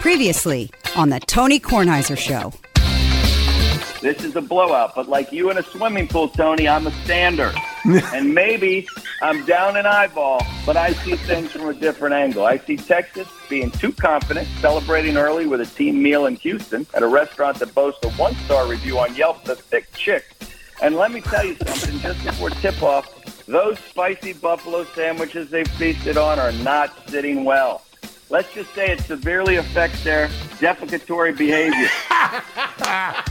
Previously on the Tony Kornheiser Show. This is a blowout, but like you in a swimming pool, Tony, I'm a stander. and maybe I'm down an eyeball, but I see things from a different angle. I see Texas being too confident, celebrating early with a team meal in Houston at a restaurant that boasts a one star review on Yelp, The Thick Chick. And let me tell you something just before tip off, those spicy buffalo sandwiches they feasted on are not sitting well. Let's just say it severely affects their defecatory behavior.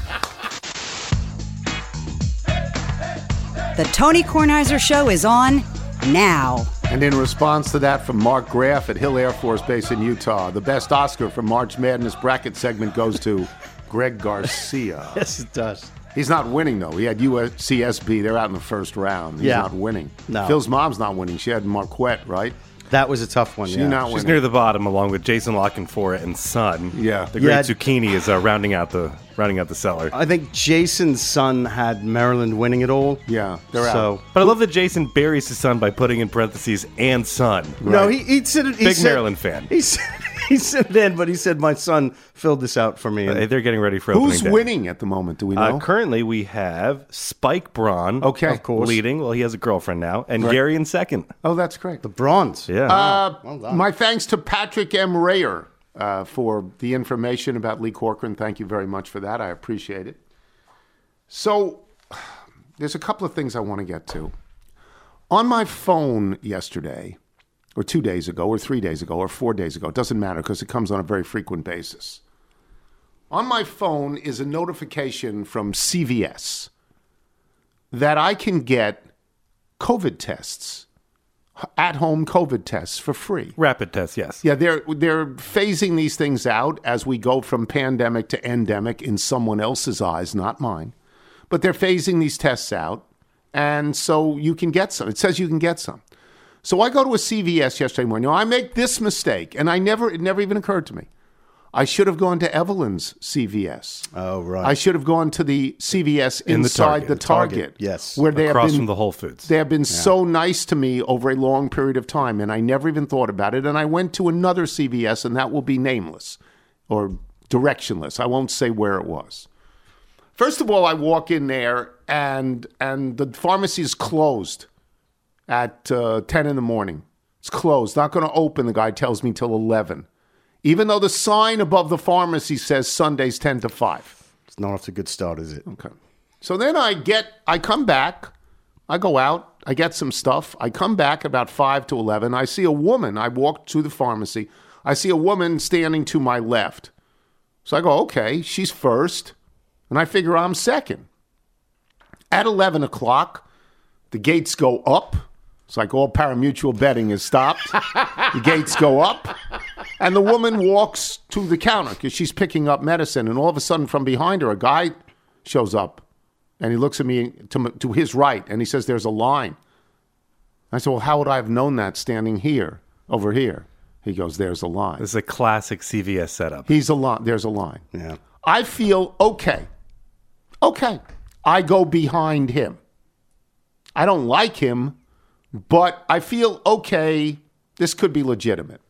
The Tony Kornheiser Show is on now. And in response to that from Mark Graff at Hill Air Force Base in Utah, the best Oscar for March Madness bracket segment goes to Greg Garcia. Yes, it does. He's not winning though. He had UCSB. They're out in the first round. He's Yeah. not winning. No. Phil's mom's not winning. She had Marquette, right? That was a tough one. She yeah. not She's winning. near the bottom, along with Jason Lockenfora and Son. Yeah. the great Yeah. zucchini is uh, rounding out the rounding out the cellar. I think Jason's son had Maryland winning it all. Yeah, they're out. so But I love that Jason buries his son by putting in parentheses and son. no, he, he said it. He Big said, Maryland fan. He said he said then, but he said my son filled this out for me. And Uh, They're getting ready for Who's opening day. winning at the moment? Do we know? Uh, currently, we have Spike Braun. Okay. Of course. leading. Well, he has a girlfriend now, and Right. Gary in second. oh, that's great. the bronze. Yeah. Uh, my thanks to Patrick M. Rayer uh, for the information about Lee Corcoran. Thank you very much for that. I appreciate it. So, there's a couple of things I want to get to. On my phone yesterday, or two days ago, or three days ago, or four days ago, it doesn't matter because it comes on a very frequent basis. On my phone is a notification from CVS that I can get COVID tests, at home COVID tests for free. Rapid tests, yes. Yeah, they're they're phasing these things out as we go from pandemic to endemic in someone else's eyes, not mine. But they're phasing these tests out, and so you can get some. It says you can get some. So I go to a CVS yesterday morning. Now, I make this mistake, and I never it never even occurred to me. I should have gone to Evelyn's CVS. Oh right. I should have gone to the CVS In the inside Target. the The Target. Target, yes. where they Across have been from the Whole Foods. they have been so nice to me over a long period of time, and I never even thought about it. And I went to another CVS, and that will be nameless or directionless. I won't say where it was. First of all, I walk in there, and and the pharmacy is closed at uh, ten in the morning. It's closed. Not going to open. The guy tells me till eleven, even though the sign above the pharmacy says Sundays ten to five. it's not off to a good start, is it? Okay. So then I get, I come back, I go out, I get some stuff. I come back about 5 to 11. I see a woman. I walk to the pharmacy. I see a woman standing to my left. So I go, okay, she's first. And I figure I'm second. At 11 o'clock, the gates go up. It's like all parimutuel betting is stopped. the gates go up. And the woman walks to the counter because she's picking up medicine. And all of a sudden, from behind her, a guy shows up. And he looks at me to, to his right and he says, There's a line. I said, Well, how would I have known that standing here, over here? He goes, There's a line. This is a classic CVS setup. He's a line. There's a line. Yeah. I feel okay. Okay. I go behind him. I don't like him, but I feel okay. This could be legitimate.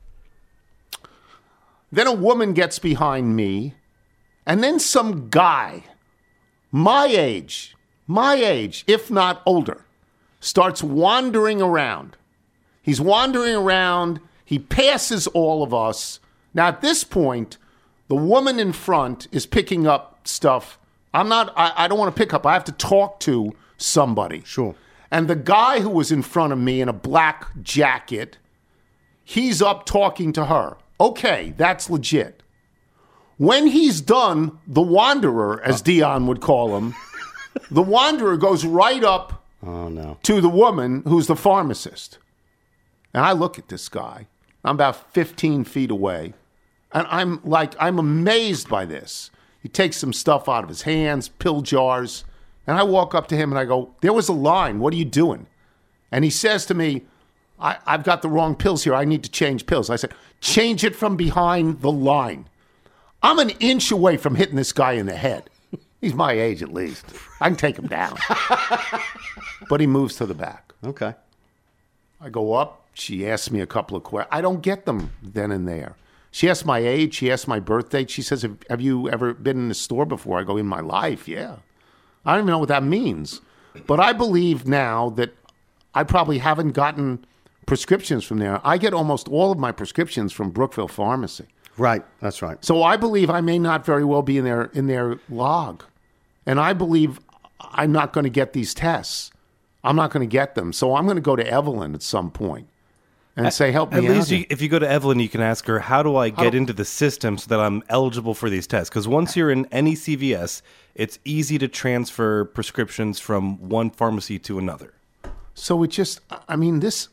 Then a woman gets behind me, and then some guy, my age, my age, if not older, starts wandering around. He's wandering around. He passes all of us. Now, at this point, the woman in front is picking up stuff. I'm not, I, I don't want to pick up. I have to talk to somebody. Sure. And the guy who was in front of me in a black jacket, he's up talking to her. Okay, that's legit. When he's done, the wanderer, as uh. Dion would call him, the wanderer goes right up Oh no. to the woman who's the pharmacist. And I look at this guy. I'm about 15 feet away. And I'm like, I'm amazed by this. He takes some stuff out of his hands, pill jars. And I walk up to him and I go, There was a line. What are you doing? And he says to me, I, I've got the wrong pills here. I need to change pills. I said, Change it from behind the line. I'm an inch away from hitting this guy in the head. He's my age at least. I can take him down. but he moves to the back. Okay. I go up. She asks me a couple of questions. I don't get them then and there. She asks my age. She asks my birth date. She says, "Have, have you ever been in the store before?" I go, "In my life, yeah." I don't even know what that means, but I believe now that I probably haven't gotten prescriptions from there. I get almost all of my prescriptions from Brookville Pharmacy. Right. That's right. So I believe I may not very well be in their in their log, and I believe I'm not going to get these tests. I'm not going to get them. So I'm going to go to Evelyn at some point and say, "Help me." At least out." you, if you go to Evelyn, you can ask her, "How do I get do- into the system so that I'm eligible for these tests?" Because once you're in any CVS, it's easy to transfer prescriptions from one pharmacy to another. So it just, I mean, this.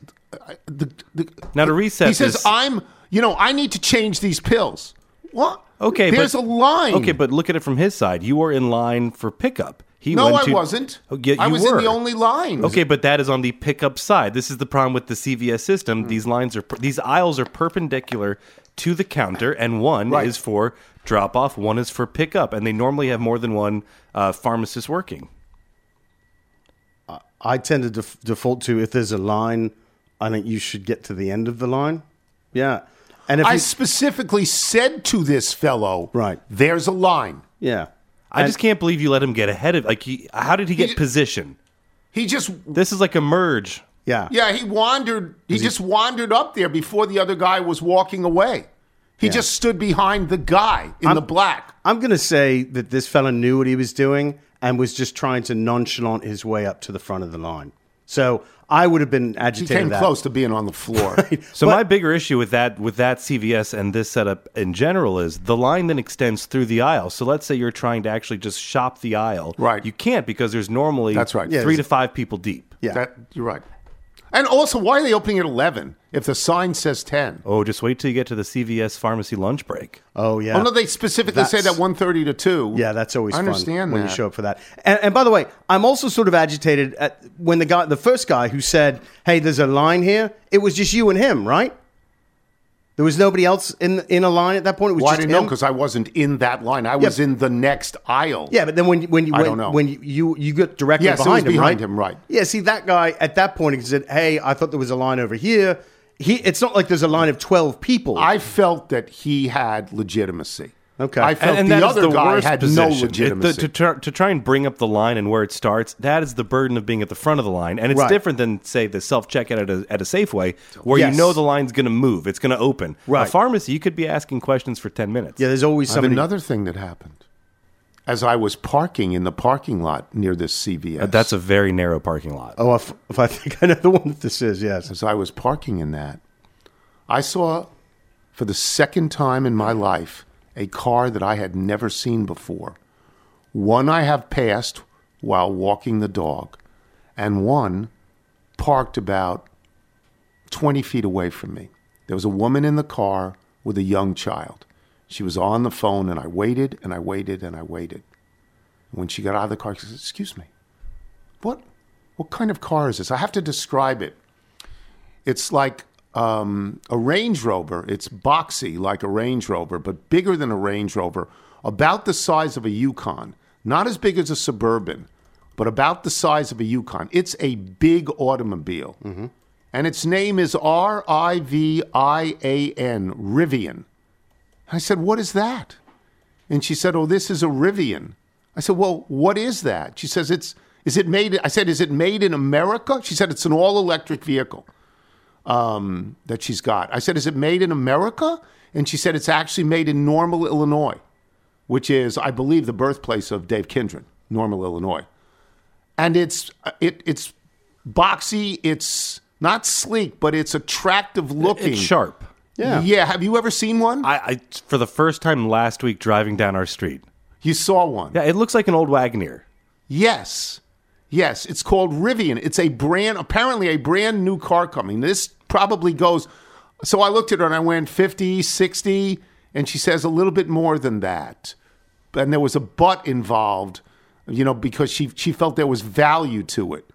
The, the, Now, to reset he says, "I'm, you know, I need to change these pills." What? Okay, there's but, a line. Okay, but look at it from his side. You were in line for pickup. He no, I to- wasn't. Oh, yeah, I was were. in the only line. Okay, but that is on the pickup side. This is the problem with the CVS system. Hmm. These lines are these aisles are perpendicular to the counter, and one Right. is for drop off, one is for pickup, and they normally have more than one uh, pharmacist working. I tend to def- default to if there's a line, I think you should get to the end of the line. Yeah. And if I you, specifically said to this fellow, Right. There's a line. yeah. I And- just can't believe you let him get ahead of. Like, he, how did he get He- position? He just This is like a merge. Yeah. Yeah, he wandered. He just wandered up there before the other guy was walking away. He Yeah. just stood behind the guy in the black. I'm going to say that this fella knew what he was doing and was just trying to nonchalant his way up to the front of the line. So I would have been agitated. He came that. close to being on the floor. So But- my bigger issue with that with that CVS and this setup in general is the line then extends through the aisle. So let's say you're trying to actually just shop the aisle. Right. You can't because there's normally That's right. Yeah, three to five people deep. Yeah. That, you're right. And also, why are they opening at 11 if the sign says 10? Oh, just wait till you get to the CVS pharmacy lunch break. Oh yeah. Oh, no, they specifically say That's- that 1.30 to 2. Yeah, that's always I fun understand when you show up for that. And, and by the way, I'm also sort of agitated at when the guy, the first guy who said, "Hey, there's a line here." It was just you and him, right? There was nobody else in in a line at that point. It was Well, I didn't know because I wasn't in that line. I was in the next aisle. Yeah, but then when when you I when, don't know. when you you, you get directly Yes, behind was him, behind right? him, right. Yeah, see that guy at that point he said, "Hey, I thought there was a line over here." He, it's not like there's a line of twelve people. I felt that he had legitimacy. Okay. I felt and the other the guy had position. no It- the- legitimacy. to, try, to try and bring up the line and where it starts, that is the burden of being at the front of the line. And it's Right. different than, say, the self checkout at a, at a Safeway, where Yes. you know the line's going to move, it's going to open. Right. A pharmacy, you could be asking questions for 10 minutes. yeah, there's always I somebody. another thing that happened. As I was parking in the parking lot near this CVS. Uh, That's a very narrow parking lot. oh, if, if I think I know the one that this is, yes. as I was parking in that, I saw for the second time in my life a car that I had never seen before. One I have passed while walking the dog, and one parked about 20 feet away from me. There was a woman in the car with a young child. She was on the phone, and I waited and I waited and I waited. When she got out of the car, she said, Excuse me, what, what kind of car is this? I have to describe it it's like um, a Range Rover. It's boxy like a Range Rover, but bigger than a Range Rover, about the size of a Yukon. Not as big as a Suburban, but about the size of a Yukon. It's a big automobile. And its name is R I V I A N, Rivian. I said, What is that? And she said, Oh, this is a Rivian. I said, Well, what is that? She says, It's is it made I said, Is it made in America? She said, It's an all electric vehicle um, that she's got. I said, Is it made in America? And she said, It's actually made in Normal, Illinois, which is, I believe, the birthplace of Dave Kindred, Normal, Illinois. And it's it it's boxy, it's not sleek, but it's attractive looking. It's sharp. Yeah. Yeah. Have you ever seen one? I, I for the first time last week driving down our street. you saw one. Yeah, it looks like an old Wagoneer. Yes. Yes, it's called Rivian. It's a brand, apparently a brand new car coming. This probably goes. So I looked at her and I went 50, 60, and she says a little bit more than that. And there was a but involved, you know, because she, she felt there was value to it.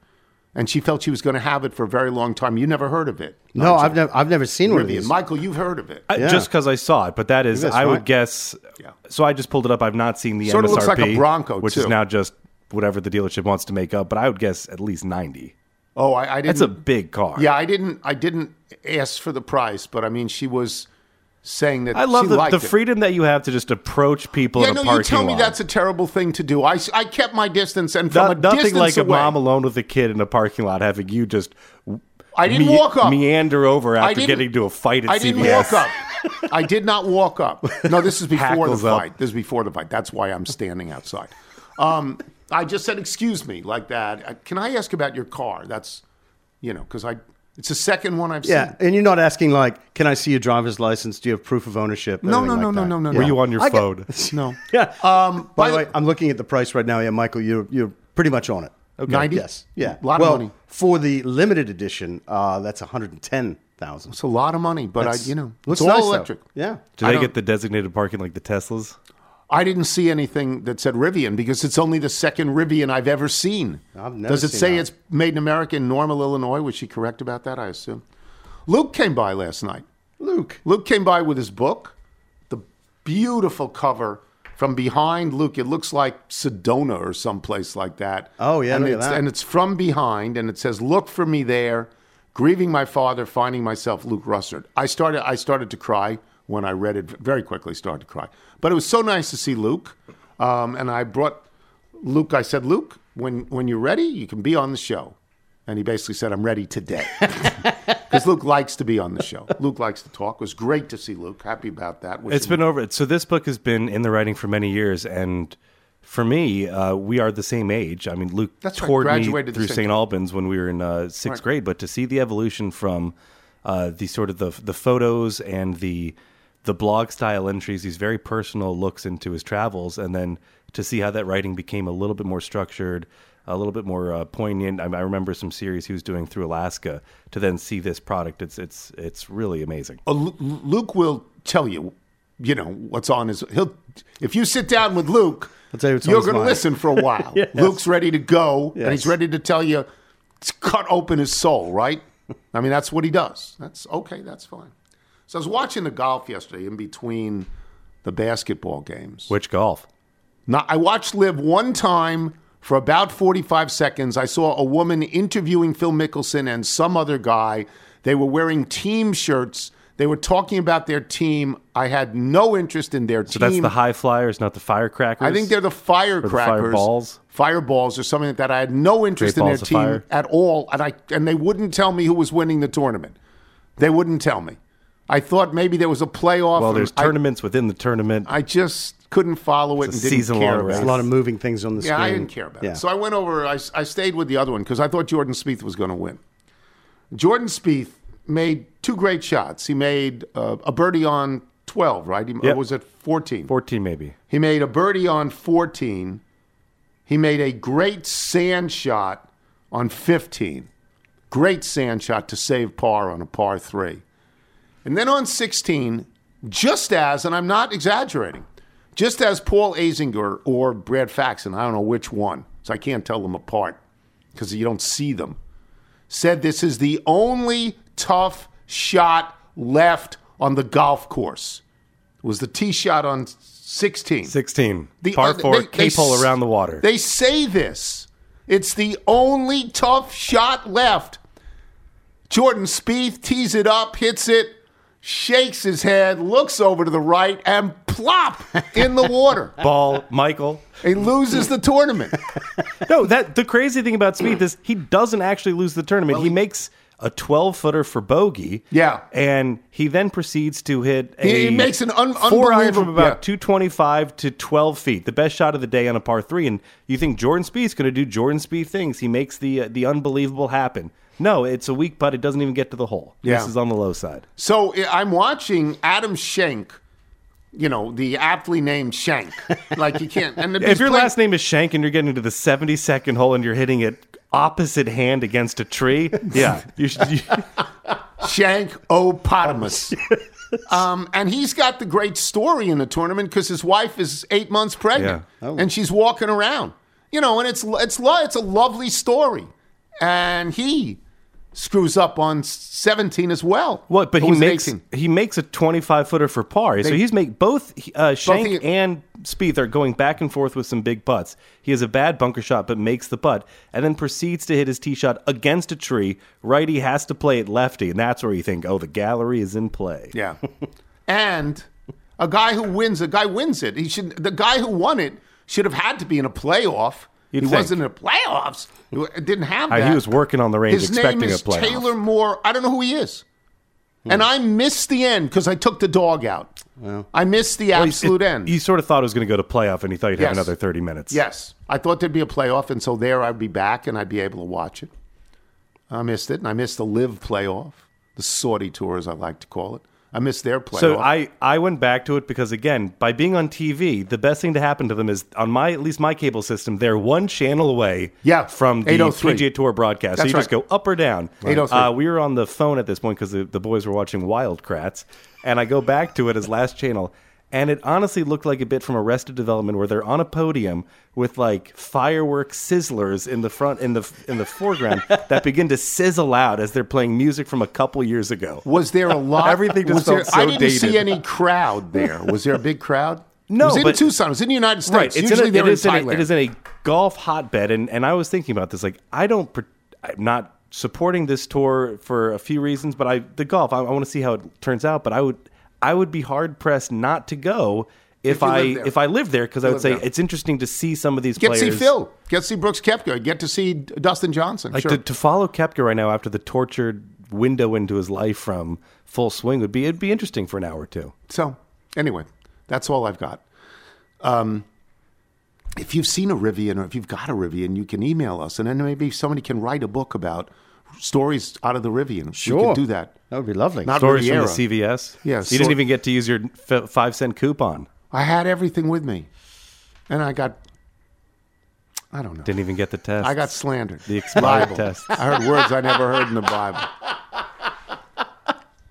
And she felt she was going to have it for a very long time. You never heard of it. No, I've never I've never seen one of Rivian. these. Michael, you've heard of it. I- Yeah. Just because I saw it, but that is, That's I would right. guess. Yeah. So I just pulled it up. I've not seen the Sort of MSRP, looks like a Bronco, which too. is now just whatever the dealership wants to make up. But I would guess at least ninety. oh, I, I didn't. That's a big car. Yeah, I didn't. I didn't ask for the price, but I mean, she was. saying that I love the, the freedom that you have to just approach people Yeah, in a no, parking you tell me that's a terrible thing to do. I, I kept my distance, and from No- a nothing distance like away, a mom alone with a kid in a parking lot having you just I didn't me- walk up. meander over after getting to a fight at I didn't walk up. I did not walk up. No, this is before the Hackles up. fight. This is before the fight. That's why I'm standing outside. Um, I just said, "Excuse me," like that. Uh, Can I ask about your car? That's, you know, because I. It's the second one I've Yeah, seen. Yeah, and you're not asking like, "Can I see your driver's license? Do you have proof of ownership?" No, Anything no, like no, no, no, no, Yeah. no. Were you on your I get- phone? No. Yeah. Um, By the way, I'm looking at the price right now. Yeah, Michael, you're you're pretty much on it. Okay. 90? Yes. Yeah. Lot of well, money. for the limited edition, uh, that's 110,000. It's a lot of money, but I, you know, looks it's all nice, though. electric. Yeah. Do they get the designated parking like the Teslas? I didn't see anything that said Rivian because it's only the second Rivian I've ever seen. I've never Does it say that. it's made in America in Normal, Illinois? Was she correct about that? I assume. Luke came by last night. Luke. Luke came by with his book, the beautiful cover from behind. Luke, it looks like Sedona or someplace like that. Oh, yeah, and it's, and it's from behind, and it says, "Look for me there, grieving my father, finding myself." Luke Russert. I started. I started to cry when I read it. Very quickly, started to cry. But it was so nice to see Luke, um, and I brought Luke. I said, Luke, when when you're ready, you can be on the show. And he basically said, I'm ready today. Because Luke likes to be on the show. Luke likes to talk. It was great to see Luke. Happy about that. Wish It's him- been over. So this book has been in the writing for many years, and for me, uh, we are the same age. I mean, Luke That's right, toured me graduated the through St. time. Albans when we were in uh, sixth Right. grade, but to see the evolution from uh, the sort of the the photos and the the blog style entries, these very personal looks into his travels, and then to see how that writing became a little bit more structured, a little bit more uh, poignant. I, I remember some series he was doing through Alaska. To then see this product, it's it's it's really amazing. Uh, Luke will tell you, you know, what's on his. He'll if you sit down with Luke, I'll tell you you're going to listen for a while. Yes. Luke's ready to go, and he's ready to tell you, to cut open his soul. Right? I mean, that's what he does. That's okay. That's fine. So I was watching the golf yesterday in between the basketball games. Which golf? Now, I watched Live one time for about 45 seconds. I saw a woman interviewing Phil Mickelson and some other guy. They were wearing team shirts. They were talking about their team. I had no interest in their So team. that's the high flyers, not the firecrackers. I think they're the firecrackers, fireballs? fireballs, or something like that. I had no interest in their team fire? at all, and I and they wouldn't tell me who was winning the tournament. They wouldn't tell me. I thought maybe there was a playoff. Well, and there's I- tournaments within the tournament. I, just couldn't follow it It's and a didn't season-long care race. about There's it. a lot of moving things on the Yeah, screen. Yeah, I didn't care about Yeah. it. So I went over. I, I stayed with the other one because I thought Jordan Spieth was going to win. Jordan Spieth made two great shots. He made uh, a birdie on 12, right? He, Yep. Or was it 14? 14 maybe. He made a birdie on 14. He made a great sand shot on 15. Great sand shot to save par on a par three. And then on 16, just as, and I'm not exaggerating, just as Paul Azinger or Brad Faxon, I don't know which one, so I can't tell them apart because you don't see them, said this is the only tough shot left on the golf course. It was the tee shot on 16. 16. The- Par uh, four, they- they around the water. They say this. It's the only tough shot left. Jordan Spieth tees it up, hits it, shakes his head, looks over to the right, and plop in the water. Ball, Michael. He loses the tournament. No, that the crazy thing about Spieth is he doesn't actually lose the tournament. he makes a 12 footer for bogey. Yeah. And he then proceeds to hit a He- he makes an un- four iron from about yeah. 225 to 12 feet, the best shot of the day on a par three. And you think Jordan Spieth's going to do Jordan Spieth things. He makes the uh, the unbelievable happen. No, it's a weak putt. It doesn't even get to the hole. Yeah. This is on the low side. So I- I'm watching Adam Shank you know, the aptly named Shank. Like you can't. And If your last name is Shank and you're getting to the 72nd hole and you're hitting it opposite hand against a tree, yeah, you should. You, Shank Opotamus. um, and he's got the great story in the tournament because his wife is eight months pregnant Yeah. and she's walking around. You know, and it's it's it's a lovely story. And he screws up on 17 as well. What? But he makes 18? he makes a twenty five footer for par. so he's make both uh, Shank he- and Spieth are going back and forth with some big putts. He has a bad bunker shot, but makes the putt, and then proceeds to hit his tee shot against a tree. Righty has to play it lefty, and that's where you think, oh, the gallery is in play. Yeah. and a guy who wins, a guy wins it. He should. The guy who won it should have had to be in a playoff. You'd he think. wasn't in the playoffs. It didn't have Uh, that. he was working on the range His expecting name a is playoff. Taylor Moore. I don't know who he is. And I missed the end because I took the dog out. I missed the Well, absolute it- end. You sort of thought it was going to go to playoff, and you thought you'd have another 30 minutes. Yes. I thought there'd be a playoff, and so there I'd be back and I'd be able to watch it. I missed it, and I missed the live playoff, the Saudi tour, as I like to call it. I missed their playoff. So I, I went back to it because again, by being on TV, the best thing to happen to them is on my at least my cable system, they're one channel away Yeah, from the 803. PGA Tour broadcast. so That's you just go up or down. 803. Uh, we were on the phone at this point because the, the boys were watching Wild Kratts, and I go back to it as last channel. And it honestly looked like a bit from Arrested Development, where they're on a podium with like fireworks sizzlers in the front, in the in the foreground, that begin to sizzle out as they're playing music from a couple years ago. was there a lot? Everything just was there, felt so I didn't dated. see any crowd there. Was there a big crowd? No, it was in but- Tucson. It was in the United States. Right. It's Usually in a, they're it, is in in a, it is in a golf hotbed. And, and I was thinking about this. Like, I don't, I'm not supporting this tour for a few reasons, but I, the golf, I, I want to see how it turns out. But I would, I would be hard pressed not to go if, you I, if I lived there, because I would say there. it's interesting to see some of these players. Get to see Phil. Get to see Brooks Koepka. Get to see Dustin Johnson. Like sure. to, to follow Koepka right now after the tortured window into his life from full swing would be, it'd be interesting for an hour or two. So, anyway, that's all I've got. Um, if you've seen a Rivian or if you've got a Rivian, you can email us, and then maybe somebody can write a book about stories out of the Rivian. We Sure. could do that. That would be lovely. Not Stories Riviera. from the CVS. Yeah, You so- didn't even get to use your f- five cent coupon. I had everything with me, and I got. I don't know. Didn't even get the test. I got slandered. The expired test. I heard words I never heard in the Bible.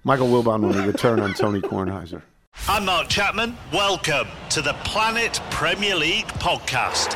Michael Wilbon when we return on Tony Kornheiser. I'm Mark Chapman. Welcome to the Planet Premier League podcast.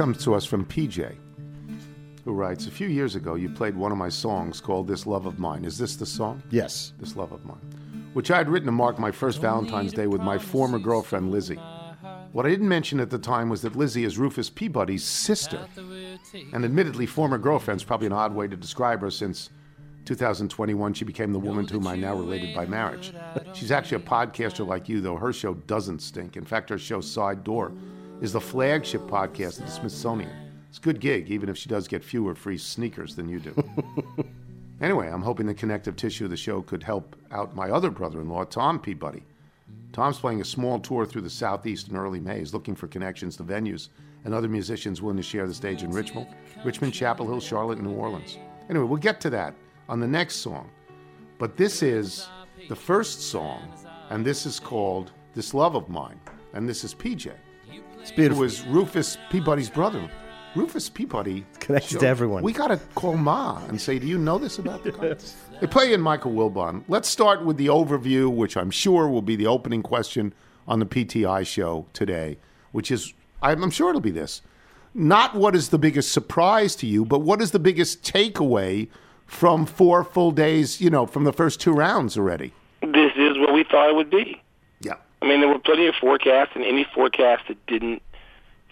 Comes to us from PJ, who writes A few years ago, you played one of my songs called This Love of Mine. Is this the song? Yes. This Love of Mine. Which I had written to mark my first Valentine's Day with my former girlfriend, Lizzie. What I didn't mention at the time was that Lizzie is Rufus Peabody's sister. And admittedly, former girlfriend's probably an odd way to describe her since 2021 she became the woman to whom I'm now related by marriage. She's actually a podcaster like you, though her show doesn't stink. In fact, her show Side Door is the flagship podcast of the Smithsonian. It's a good gig, even if she does get fewer free sneakers than you do. anyway, I'm hoping the connective tissue of the show could help out my other brother in law, Tom Peabody. Tom's playing a small tour through the Southeast in early May. He's looking for connections to venues and other musicians willing to share the stage in Richmond, Richmond, Chapel Hill, Charlotte, and New Orleans. Anyway, we'll get to that on the next song. But this is the first song, and this is called This Love of Mine. And this is PJ, It's who beautiful. was Rufus Peabody's brother. Rufus Peabody. Connected to everyone. We got to call Ma and say, Do you know this about the guy? They play in Michael Wilbon. Let's start with the overview, which I'm sure will be the opening question on the PTI show today, which is I'm I'm sure it'll be this. Not what is the biggest surprise to you, but what is the biggest takeaway from four full days, you know, from the first two rounds already? this is what we thought it would be. I mean, there were plenty of forecasts, and any forecast that didn't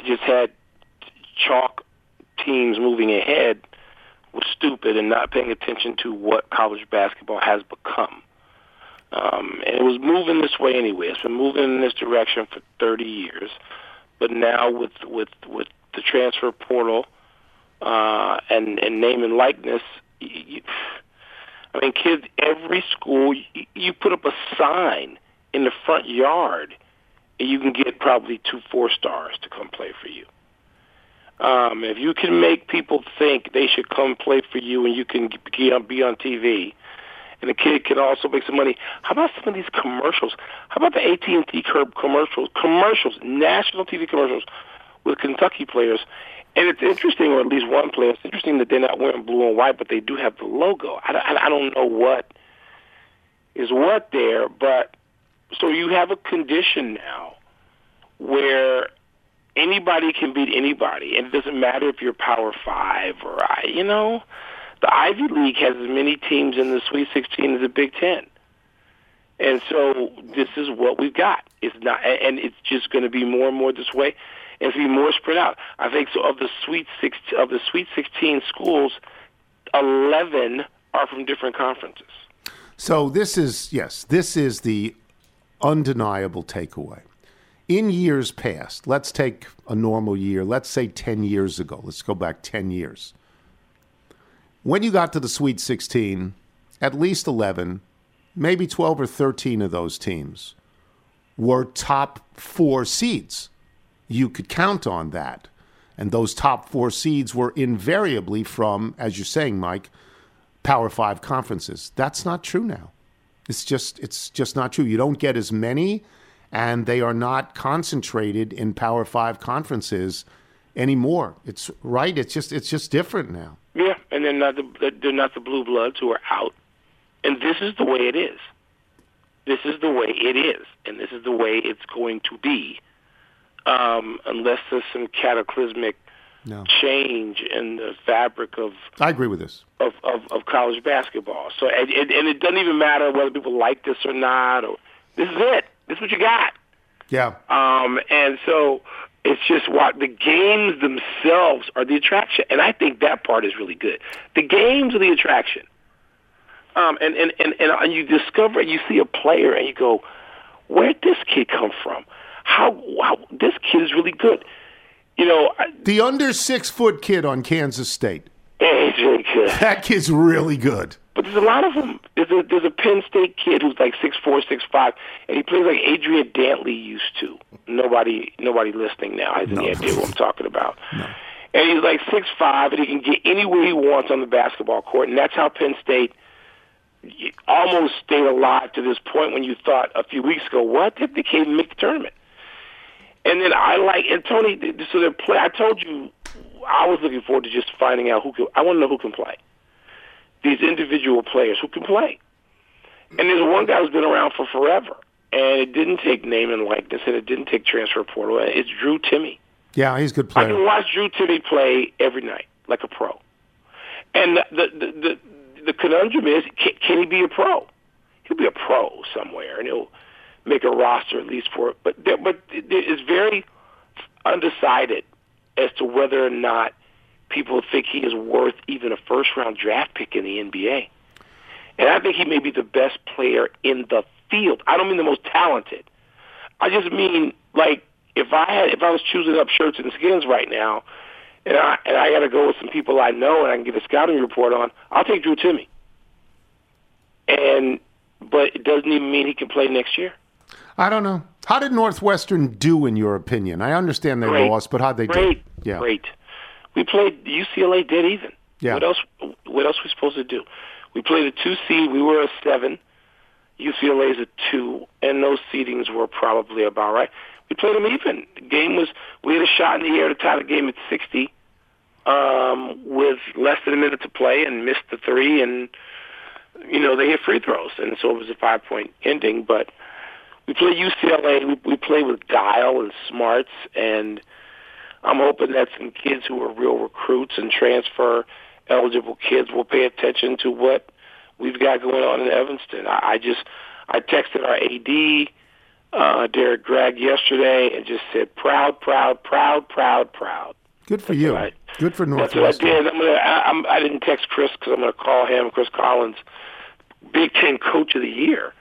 just had chalk teams moving ahead was stupid and not paying attention to what college basketball has become. Um, and it was moving this way anyway. It's been moving in this direction for 30 years, but now with with with the transfer portal uh, and and name and likeness, y y I mean, kids, every school, you, you put up a sign in the front yard, and you can get probably two four stars to come play for you. Um, if you can make people think they should come play for you, and you can be on, be on TV, and the kid can also make some money. How about some of these commercials? How about the AT and T curb commercials? Commercials, national TV commercials with Kentucky players, And it's interesting, or at least one player. It's interesting that they're not wearing blue and white, but they do have the logo. I, I, I don't know what is what there, but so you have a condition now where anybody can beat anybody, and it doesn't matter if you're Power Five or I. You know, the Ivy League has as many teams in the Sweet 16 as the Big Ten, and so this is what we've got. It's not, and it's just going to be more and more this way. It's going to be more spread out. I think so. Of the Sweet Six, of the Sweet 16 schools, 11 are from different conferences. So this is yes, this is the undeniable takeaway. In years past, let's take a normal year, let's say 10 years ago. Let's go back 10 years. When you got to the Sweet 16, at least 11, maybe 12 or 13 of those teams were top 4 seeds. You could count on that. And those top 4 seeds were invariably from as you're saying, Mike, Power 5 conferences. That's not true now. It's just it's just not true. You don't get as many, and they are not concentrated in Power Five conferences anymore. It's right. It's just it's just different now. Yeah, and they're not the they're not the blue bloods who are out, and this is the way it is. This is the way it is, and this is the way it's going to be, um, unless there's some cataclysmic No. change in the fabric of I agree with this. of, of, of college basketball. So and, and, and it doesn't even matter whether people like this or not. Or this is it. This is what you got. Yeah. Um, and so it's just what the games themselves are the attraction, and I think that part is really good. The games are the attraction. Um, and, and, and, and you discover, you see a player, and you go, "Where'd this kid come from? How, how this kid is really good." You know, The under six foot kid on Kansas State. really good. That kid's really good. But there's a lot of them. There's a there's a Penn State kid who's like six four, six five, and he plays like Adrian Dantley used to. Nobody nobody listening now has any idea what I'm talking about. And he's like six five, and he can get anywhere he wants on the basketball court, and that's how Penn State almost stayed alive to this point when you thought a few weeks ago, what did the kid make the tournament? And then I like and Tony. So they play. I told you, I was looking forward to just finding out who can. I want to know who can play. These individual players who can play. And there's one guy who's been around for forever, and it didn't take name and likeness, and it didn't take transfer portal. It's Drew Timme. Yeah, he's a good player. I can watch Drew Timme play every night like a pro. And the the the, the, the conundrum is, can, can he be a pro? He'll be a pro somewhere, and he'll make a roster at least for it. But there, but it's very undecided as to whether or not people think he is worth even a first round draft pick in the NBA. And I think he may be the best player in the field. I don't mean the most talented. I just mean like if I had if I was choosing up shirts and skins right now, and I and I got to go with some people I know and I can get a scouting report on, I'll take Drew Timme. And but it doesn't even mean he can play next year. I don't know. How did Northwestern do, in your opinion? I understand they Great. lost, but how'd they Great, do? Yeah. great. We played UCLA dead even. Yeah. What else? What else we supposed to do? We played a two seed. We were a seven. UCLA is a two, and those seedings were probably about right. We played them even. The game was we had a shot in the air to tie the game at sixty, um, with less than a minute to play, and missed the three, and you know they hit free throws, and so it was a five point ending. But we play UCLA. We, we play with guile and smarts, and I'm hoping that some kids who are real recruits and transfer eligible kids will pay attention to what we've got going on in Evanston. I, I just I texted our AD uh, Derrick Gragg yesterday and just said proud, proud, proud, proud, proud. Good for you. right. Good for Northwestern. That's what I did. I'm gonna. I, I'm, I didn't text Chris because I'm gonna call him. Chris Collins, Big Ten Coach of the Year.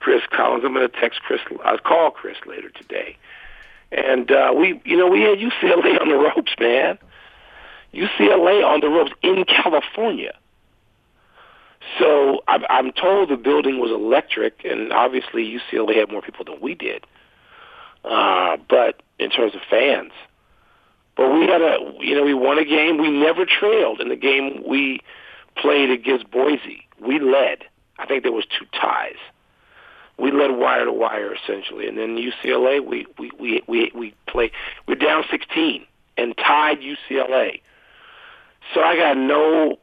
Chris Collins. I'm gonna text Chris. I'll call Chris later today. And uh, we, you know, we had UCLA on the ropes, man. UCLA on the ropes in California. So I'm, I'm told the building was electric, and obviously UCLA had more people than we did. Uh, but in terms of fans, but we had a, you know, we won a game. We never trailed in the game we played against Boise. We led. I think there was two ties. We led wire to wire essentially, and then UCLA we we we we, we play. We're down 16, and tied UCLA. So I got no,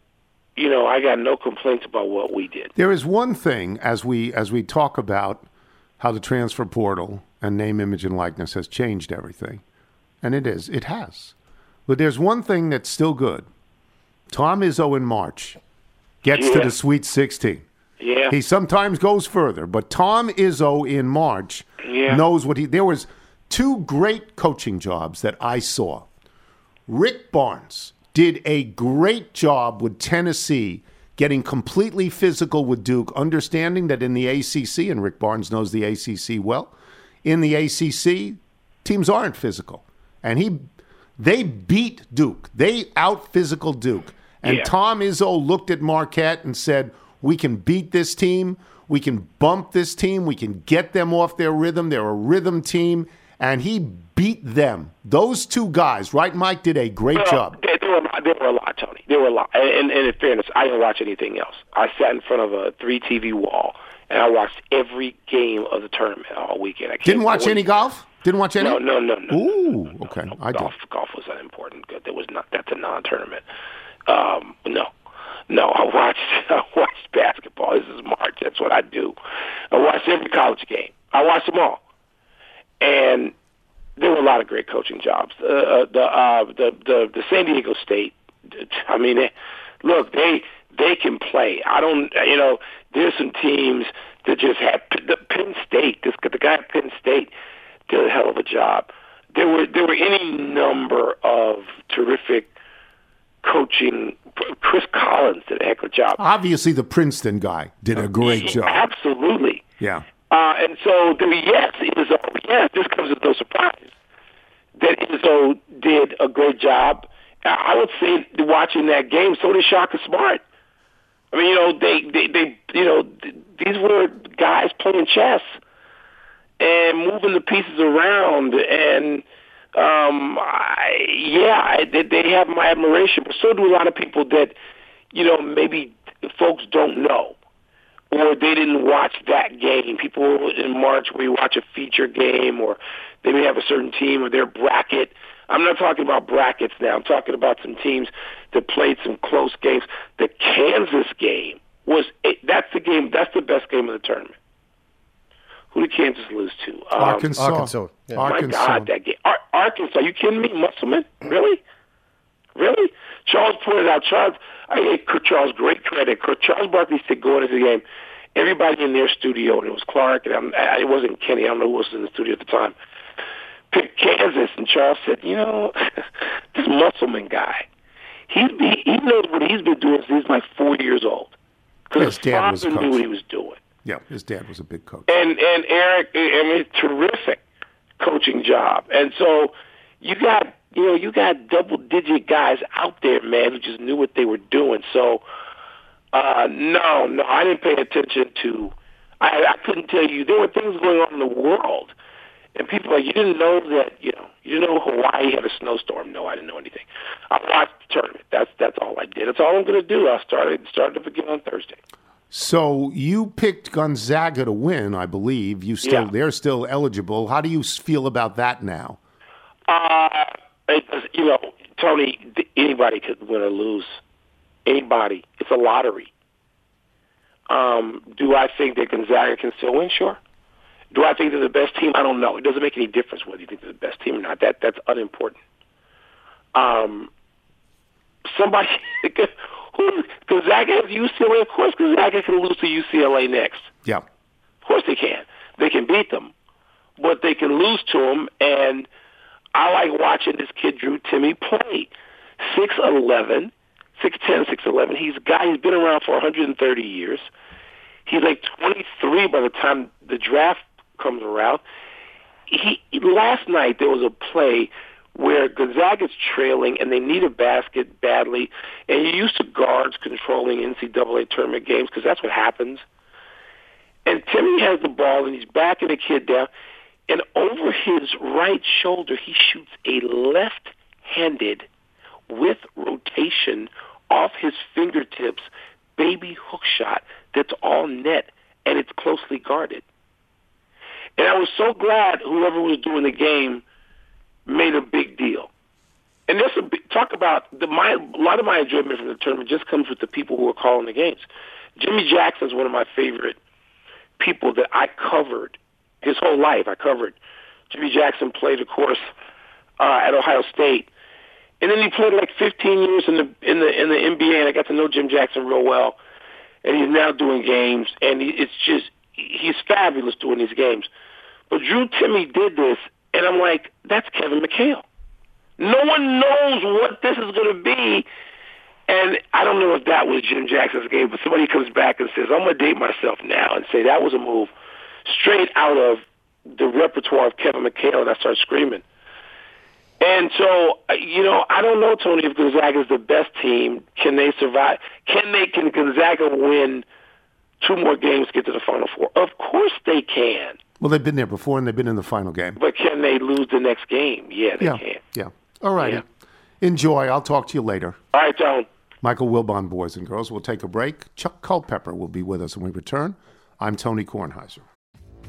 you know, I got no complaints about what we did. There is one thing as we as we talk about how the transfer portal and name, image, and likeness has changed everything, and it is, it has. But there's one thing that's still good. Tom Izzo in March gets to the Sweet 16. Yeah. He sometimes goes further, but Tom Izzo in March Yeah. knows what he. There was two great coaching jobs that I saw. Rick Barnes did a great job with Tennessee, getting completely physical with Duke, understanding that in the ACC, and Rick Barnes knows the ACC well, in the ACC, teams aren't physical, and he, they beat Duke. They out physical Duke, and Yeah. Tom Izzo looked at Marquette and said, "We can beat this team. We can bump this team. We can get them off their rhythm. They're a rhythm team." And he beat them. Those two guys, right? Mike did a great Well, job. There, there were a lot, there were a lot, Tony. There were a lot. And, and, and in fairness, I didn't watch anything else. I sat in front of a three TV wall and I watched every game of the tournament all weekend. I Didn't watch any golf. Didn't watch any. No, no, no, no. Ooh, okay. I did. golf, golf was unimportant. Good. There was not. That's a non-tournament. Um, no, no. I watched. I watched basketball. This is March. That's what I do. I watched every college game. I watched them all, and there were a lot of great coaching jobs. Uh, uh, the, uh, the the the San Diego State. I mean, look, they they can play. I don't. You know, there's some teams that just had the Penn State. This the guy at Penn State did a hell of a job. There were there were any number of terrific coaching. Chris Collins did a heck of a job. Obviously, the Princeton guy did a great job. Absolutely. Yeah. Uh, and so, the, yes, Izzo, yes, this comes as no surprise that Izzo did a great job. I I would say watching that game, so did Shaka Smart. I mean, you know, they, they, they you know, th- these were guys playing chess and moving the pieces around, and um, I, yeah, I, they, they have my admiration, but so do a lot of people that, you know, maybe folks don't know or they didn't watch that game. People in March you watch a feature game or they may have a certain team or their bracket. I'm not talking about brackets now. I'm talking about some teams that played some close games. The Kansas game was that's the game. That's the best game of the tournament. Who did Kansas lose to? Um, Arkansas. Arkansas, yeah. My Arkansas. God, that game. Ar- Arkansas. You kidding me, Musselman? Really? Really? Charles pointed out. Charles, I gave Charles great credit. Charles Barkley said going into the game, everybody in their studio, and it was Clark, and I'm, I- it wasn't Kenny. I don't know who was in the studio at the time. Picked Kansas, and Charles said, you know, this Musselman guy, he's he, he knows what he's been doing since he's like four years old. His Because his dad was a father knew what he was doing. Yeah, his dad was a big coach. And and Eric, I mean, terrific coaching job. And so you got you know you got double digit guys out there, man, who just knew what they were doing. So uh, no, no, I didn't pay attention to. I, I couldn't tell you there were things going on in the world, and people like you didn't know that you know you didn't know Hawaii had a snowstorm. No, I didn't know anything. I watched the tournament. That's that's all I did. That's all I'm going to do. I started started up again on Thursday. So you picked Gonzaga to win, I believe. You still Yeah. they're still eligible. How do you feel about that now? Uh, it, you know, Tony, anybody could win or lose. Anybody. It's a lottery. Um, do I think that Gonzaga can still win? Sure. Do I think they're the best team? I don't know. It doesn't make any difference whether you think they're the best team or not. That that's unimportant. Um, somebody Gonzaga has UCLA. Of course, Gonzaga can lose to UCLA next. Yeah. Of course they can. They can beat them, but they can lose to them. And I like watching this kid Drew Timme play. Six eleven, six ten, six eleven. He's a guy. He's been around for 130 years. He's like 23 by the time the draft comes around. He last night there was a play where Gonzaga's trailing and they need a basket badly, and you're used to guards controlling NCAA tournament games because that's what happens. And Timme has the ball and he's backing the kid down, and over his right shoulder he shoots a left-handed with rotation off his fingertips baby hook shot that's all net and it's closely guarded. And I was so glad whoever was doing the game made a big deal and this will be, talk about the my a lot of my enjoyment from the tournament just comes with the people who are calling the games. Jimmy Jackson's one of my favorite people that I covered his whole life. I covered Jimmy Jackson played, of course, uh, at Ohio State, and then he played like 15 years in the in the in the NBA, and I got to know Jim Jackson real well. And he's now doing games, and he, it's just he's fabulous doing these games. But Drew Timme did this, and I'm like, that's Kevin McHale. No one knows what this is going to be. And I don't know if that was Jim Jackson's game, but somebody comes back and says, I'm going to date myself now and say that was a move straight out of the repertoire of Kevin McHale, and I start screaming. And so, you know, I don't know, Tony, if Gonzaga is the best team. Can they survive? Can they? Can Gonzaga win two more games, get to the Final Four? Of course they can. Well, they've been there before, and they've been in the final game. But can they lose the next game? Yeah, they yeah, can. yeah. All right. Yeah. Enjoy. I'll talk to you later. All right, John. Michael Wilbon, boys and girls. We'll take a break. Chuck Culpepper will be with us when we return. I'm Tony Kornheiser.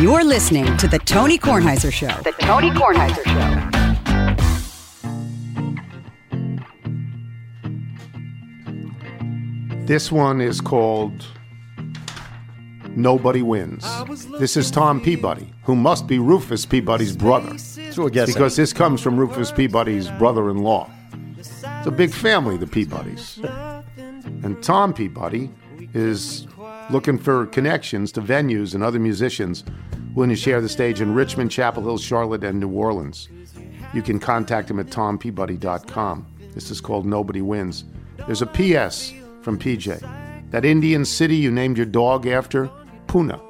You're listening to The Tony Kornheiser Show. The Tony Kornheiser Show. This one is called Nobody Wins. This is Tom Peabody, who must be Rufus Peabody's brother. we're guessing. Because this comes from Rufus Peabody's brother in law. It's a big family, the Peabodys. And Tom Peabody is looking for connections to venues and other musicians willing to share the stage in Richmond, Chapel Hill, Charlotte, and New Orleans. You can contact him at tompeabody.com. This is called Nobody Wins. There's a P.S. from PJ. That Indian city you named your dog after, Pune.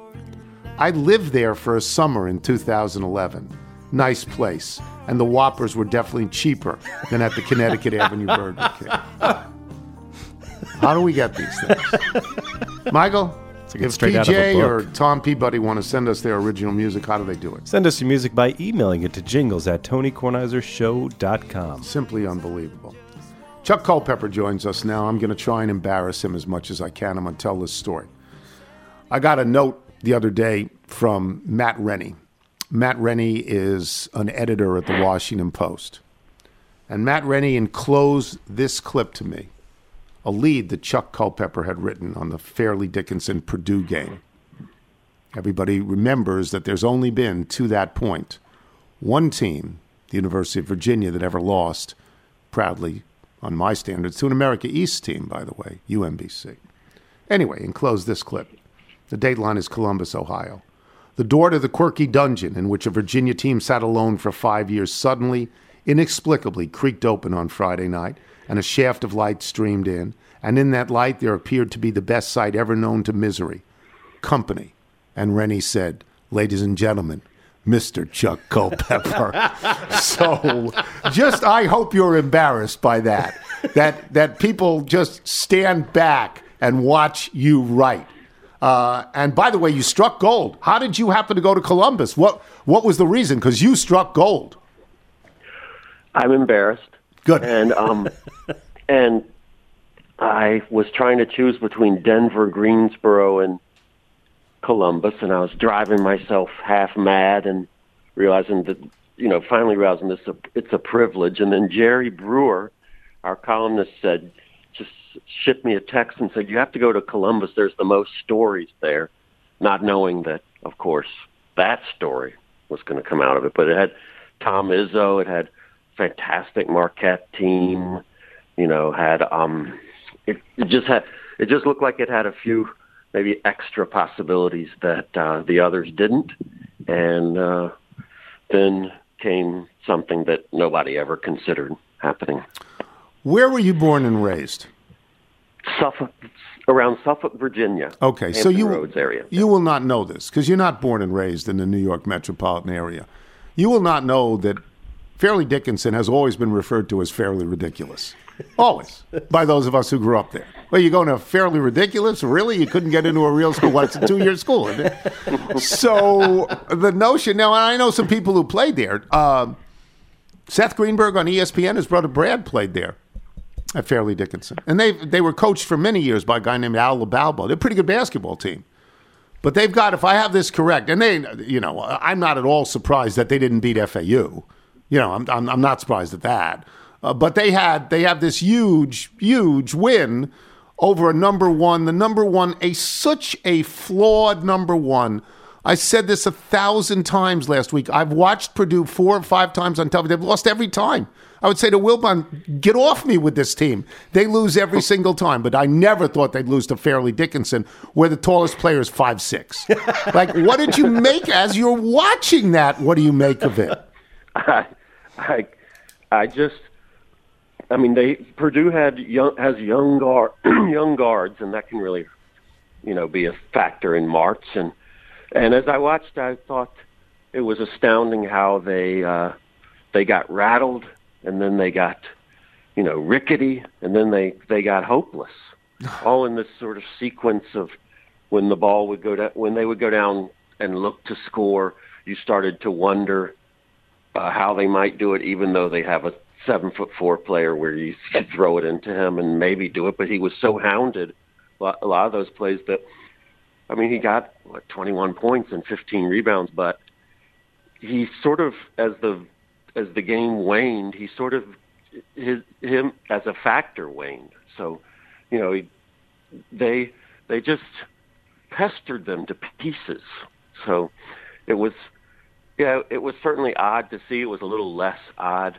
I lived there for a summer in 2011. Nice place. And the Whoppers were definitely cheaper than at the Connecticut Avenue Burger King. How do we get these things? Michael, if straight out of PJ or. Tom Peabody want to send us their original music, how do they do it? Send us your music by emailing it to jingles at tonykornheisershow.com. Simply unbelievable. Chuck Culpepper joins us now. I'm going to try and embarrass him as much as I can. I'm going to tell this story. I got a note the other day from Matt Rennie. Matt Rennie is an editor at the Washington Post. And Matt Rennie enclosed this clip to me a lead that Chuck Culpepper had written on the Fairleigh Dickinson Purdue game. Everybody remembers that there's only been, to that point, one team, the University of Virginia, that ever lost, proudly, on my standards, to an America East team, by the way, UMBC. Anyway, enclose this clip. The dateline is Columbus, Ohio. The door to the quirky dungeon in which a Virginia team sat alone for five years suddenly, inexplicably creaked open on Friday night, and a shaft of light streamed in. And in that light, there appeared to be the best sight ever known to misery company. And Rennie said, Ladies and gentlemen, Mr. Chuck Culpepper. so just I hope you're embarrassed by that. That that people just stand back and watch you write. Uh, and by the way, you struck gold. How did you happen to go to Columbus? What what was the reason? Because you struck gold. I'm embarrassed. Good. And um, and I was trying to choose between Denver, Greensboro, and Columbus, and I was driving myself half mad and realizing that you know finally realizing this it's a privilege. And then Jerry Brewer, our columnist, said just shipped me a text and said you have to go to Columbus. There's the most stories there, not knowing that of course that story was going to come out of it. But it had Tom Izzo, it had fantastic Marquette team. You know, had um, it, it just had it just looked like it had a few maybe extra possibilities that uh, the others didn't, and uh, then came something that nobody ever considered happening. Where were you born and raised? Suffolk, around Suffolk, Virginia. Okay, so Hampton you Roads area. you will not know this because you're not born and raised in the New York metropolitan area. You will not know that Fairleigh Dickinson has always been referred to as fairly ridiculous. Always. by those of us who grew up there. Well, you're going to fairly ridiculous? Really? You couldn't get into a real school? What, it's a two year school? So the notion now, I know some people who played there. Um, Seth Greenberg on ESPN, his brother Brad played there at Fairleigh Dickinson. And they they were coached for many years by a guy named Al LoBalbo. They're a pretty good basketball team. But they've got, if I have this correct, and they, you know, I'm not at all surprised that they didn't beat FAU. You know, I'm, I'm, I'm not surprised at that. Uh, but they had, they have this huge, huge win over a number one, the number one, a such a flawed number one. I said this a thousand times last week. I've watched Purdue four or five times on television. They've lost every time. I would say to Wilbon, get off me with this team. They lose every single time, but I never thought they'd lose to Fairleigh Dickinson, where the tallest player is five six. like, what did you make as you're watching that? What do you make of it? I, I, I just, I mean, they Purdue had young has young guard young guards, and that can really, you know, be a factor in March. And and as I watched, I thought it was astounding how they uh, they got rattled, and then they got, you know, rickety, and then they they got hopeless, all in this sort of sequence of when the ball would go down, when they would go down and look to score, you started to wonder uh, how they might do it, even though they have a seven foot four player where you could throw it into him and maybe do it. But he was so hounded a lot, of those plays that, I mean, he got what 21 points and 15 rebounds, but he sort of as the as the game waned, he sort of his him as a factor waned. So, you know, he, they they just pestered them to pieces. So, it was yeah, it was certainly odd to see. It was a little less odd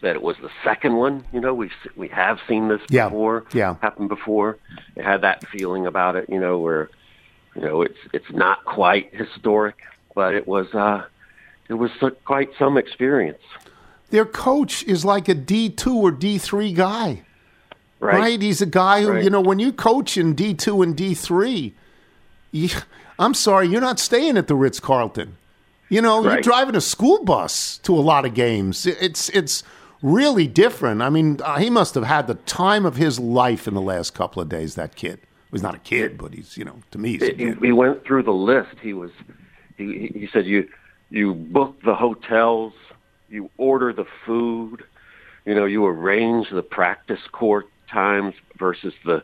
that it was the second one. You know, we've we have seen this Yeah. before. Yeah. happen before. It had that feeling about it. You know, where you know it's it's not quite historic, but it was uh, it was quite some experience. Their coach is like a D2 or D3 guy. Right. He's a guy who, Right. you know, when you coach in D2 and D3, I'm sorry, you're not staying at the Ritz Carlton. You know, you're driving a school bus to a lot of games. It's it's really different. I mean, uh, he must have had the time of his life in the last couple of days. That kid was not a kid, but he's you know to me he's a he, kid. he went through the list. He was he he said you you book the hotels, you order the food, you know, you arrange the practice court times versus the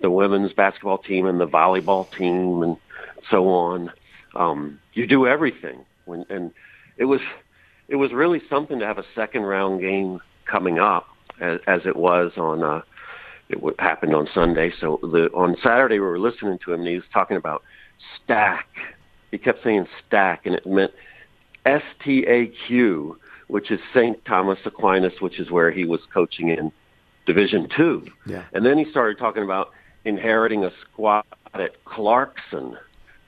the women's basketball team and the volleyball team and so on. Um, you do everything when and it was it was really something to have a second round game coming up as, as it was on uh it happened on Sunday. So the on Saturday we were listening to him and he was talking about stack. He kept saying stack and it meant S T A Q, which is St. Thomas Aquinas, which is where he was coaching in Division Two. Yeah. And then he started talking about inheriting a squad at Clarkson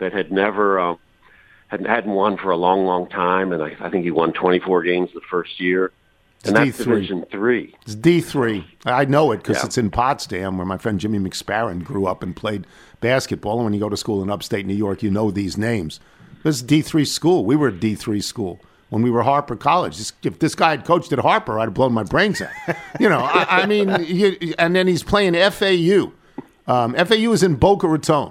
that had never um, had hadn't won for a long, long time, and I, I think he won 24 games the first year. And It's that's D3. Division Three. It's D three. I know it because Yeah. it's in Potsdam, where my friend Jimmy McSparron grew up and played basketball. And when you go to school in upstate New York, you know these names. This is D three school. We were a D three school when we were Harpur College. If this guy had coached at Harpur, I'd have blown my brains out. you know, I, I mean, you, and then he's playing FAU. Um, FAU is in Boca Raton.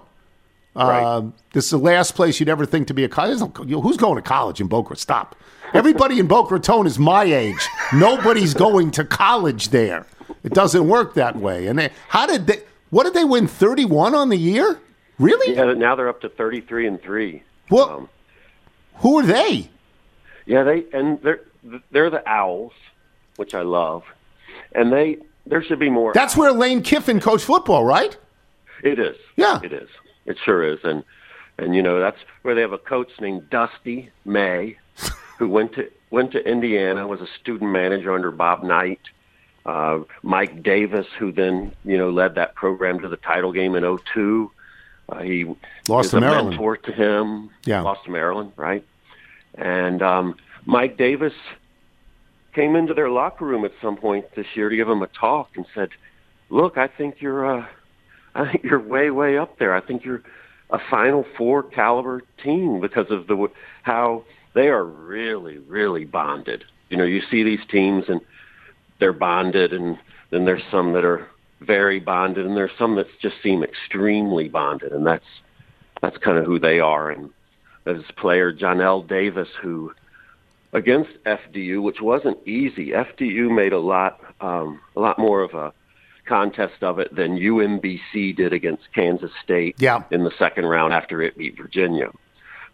Uh, This is the last place you'd ever think to be a college. Who's going to college in Boca? Stop. Everybody in Boca Raton is my age. Nobody's going to college there. It doesn't work that way. And they, how did they? What did they win? Thirty-one on the year? Really? Yeah, now they're up to 33 and three. What? Um, Who are they? Yeah, they and they're they're the Owls, which I love, and they there should be more. That's where Lane Kiffin coached football, right? It is. Yeah. it is. It sure is, and and you know that's where they have a coach named Dusty May, who went to went to Indiana, was a student manager under Bob Knight. Uh, Mike Davis, who then you know led that program to the title game in '02. Uh, he Lost to Maryland. mentor to him. Yeah. lost to Maryland, right? And um, Mike Davis came into their locker room at some point this year to give them a talk and said, "Look, I think you're uh, I think you're way way up there. I think you're a Final Four caliber team because of the how they are really really bonded. You know, you see these teams and they're bonded, and then there's some that are very bonded, and there's some that just seem extremely bonded, and that's that's kind of who they are. And there's player Johnell Davis who against FDU, which wasn't easy. FDU made a lot um, a lot more of a contest of it than UMBC did against Kansas State Yeah. in the second round after it beat Virginia.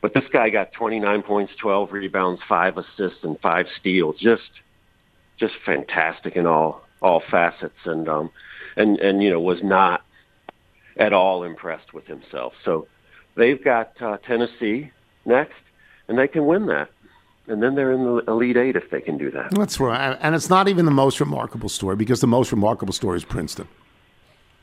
But this guy got 29 points, 12 rebounds, five assists, and five steals. Just, just fantastic in all all facets, and um, and and you know was not at all impressed with himself. So they've got uh, Tennessee next, and they can win that, and then they're in the Elite Eight if they can do that. That's right. And it's not even the most remarkable story because the most remarkable story is Princeton.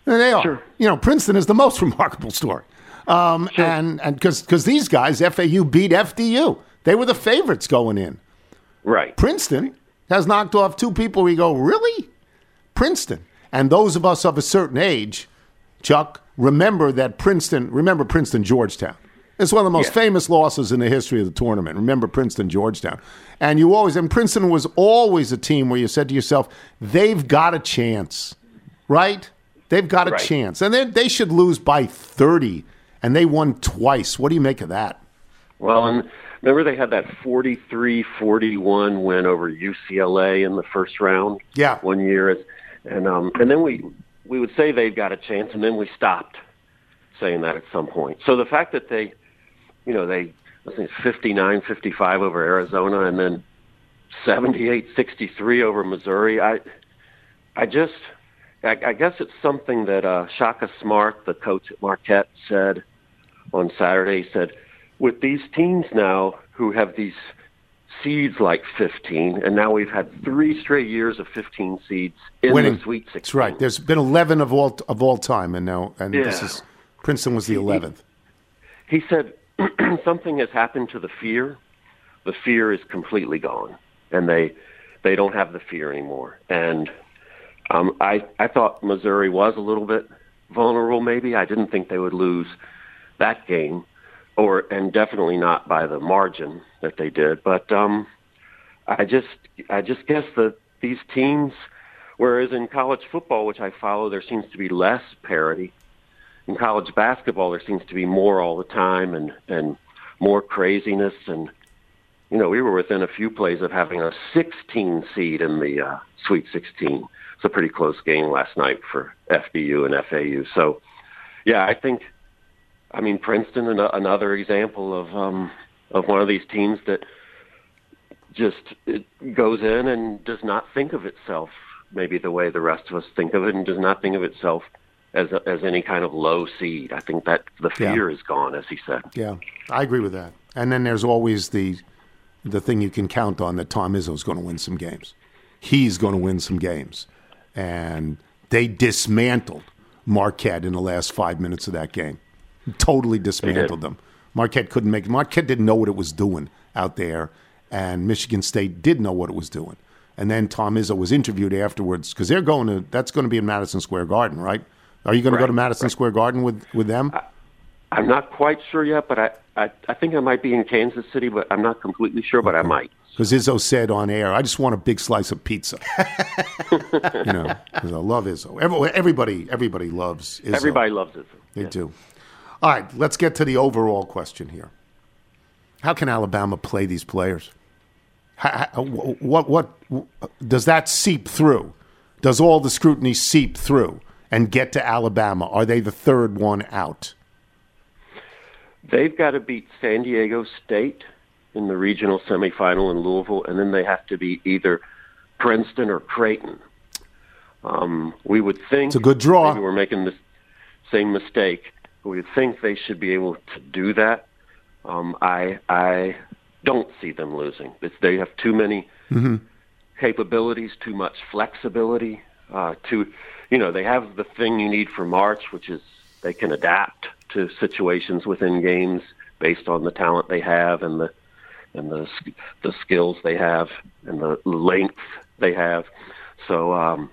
And they are. You know, Princeton is the most remarkable story. Um, And and because these guys, FAU beat FDU. They were the favorites going in. Right. Princeton has knocked off two people. We go, really? Princeton. And those of us of a certain age, Chuck, remember that Princeton, remember Princeton, Georgetown. It's one of the most famous losses in the history of the tournament. Remember Princeton, Georgetown. And you always, and Princeton was always a team where you said to yourself, they've got a chance, right? They've got a Right. chance. And they, they should lose by 30, and they won twice. What do you make of that? Well, and remember they had that 43-41 win over UCLA in the first round. Yeah. One year, and um, and then we we would say they've got a chance, and then we stopped saying that at some point. So the fact that they, you know, they I think 59-55 over Arizona, and then 78-63 over Missouri. I I just I, I guess it's something that uh, Shaka Smart, the coach at Marquette, said on Saturday. He said, with these teams now who have these seeds like 15, and now we've had three straight years of 15 seeds in Winning. the Sweet 16. That's right. There's been 11 of all of all time, and now and this is Princeton was the 11th. He said something has happened to the fear. The fear is completely gone, and they they don't have the fear anymore. And um, I I thought Missouri was a little bit vulnerable. Maybe I didn't think they would lose that game, or and definitely not by the margin that they did. But um, I just I just guess that these teams, whereas in college football, which I follow, there seems to be less parity in college basketball there seems to be more all the time and and more craziness and you know we were within a few plays of having a 16 seed in the uh, Sweet 16. It's a pretty close game last night for FDU and FAU. So yeah, I think I mean Princeton an- another example of um of one of these teams that just it goes in and does not think of itself maybe the way the rest of us think of it and does not think of itself as a, as any kind of low seed. I think that the Yeah. fear is gone, as he said. Yeah, I agree with that. And then there's always the the thing you can count on that Tom Izzo is going to win some games. He's going to win some games, and they dismantled Marquette in the last five minutes of that game. Totally dismantled them. Marquette couldn't make. Marquette didn't know what it was doing out there, and Michigan State did know what it was doing. And then Tom Izzo was interviewed afterwards because they're going to. That's going to be in Madison Square Garden, right? Are you going to go to Madison Square Garden with with them? I'm not quite sure yet, but I, I I think I might be in Kansas City, but I'm not completely sure, but I might. Because Izzo said on air, I just want a big slice of pizza. you know, 'cause I love Izzo. Every- Everybody, everybody loves Izzo. Everybody loves it. They do. All right, let's get to the overall question here. How can Alabama play these players? How, how- uh, what, what, does that seep through? Does all the scrutiny seep through and get to Alabama? Are they the third one out? They've got to beat San Diego State in the regional semifinal in Louisville, and then they have to beat either Princeton or Creighton. Um, we would think It's a good draw. We're making the same mistake. We would think they should be able to do that. Um, I I don't see them losing. It's, they have too many Mm-hmm. capabilities, too much flexibility. Uh, too, you know, they have the thing you need for March, which is they can adapt to situations within games based on the talent they have and the and the the skills they have and the length they have. So um,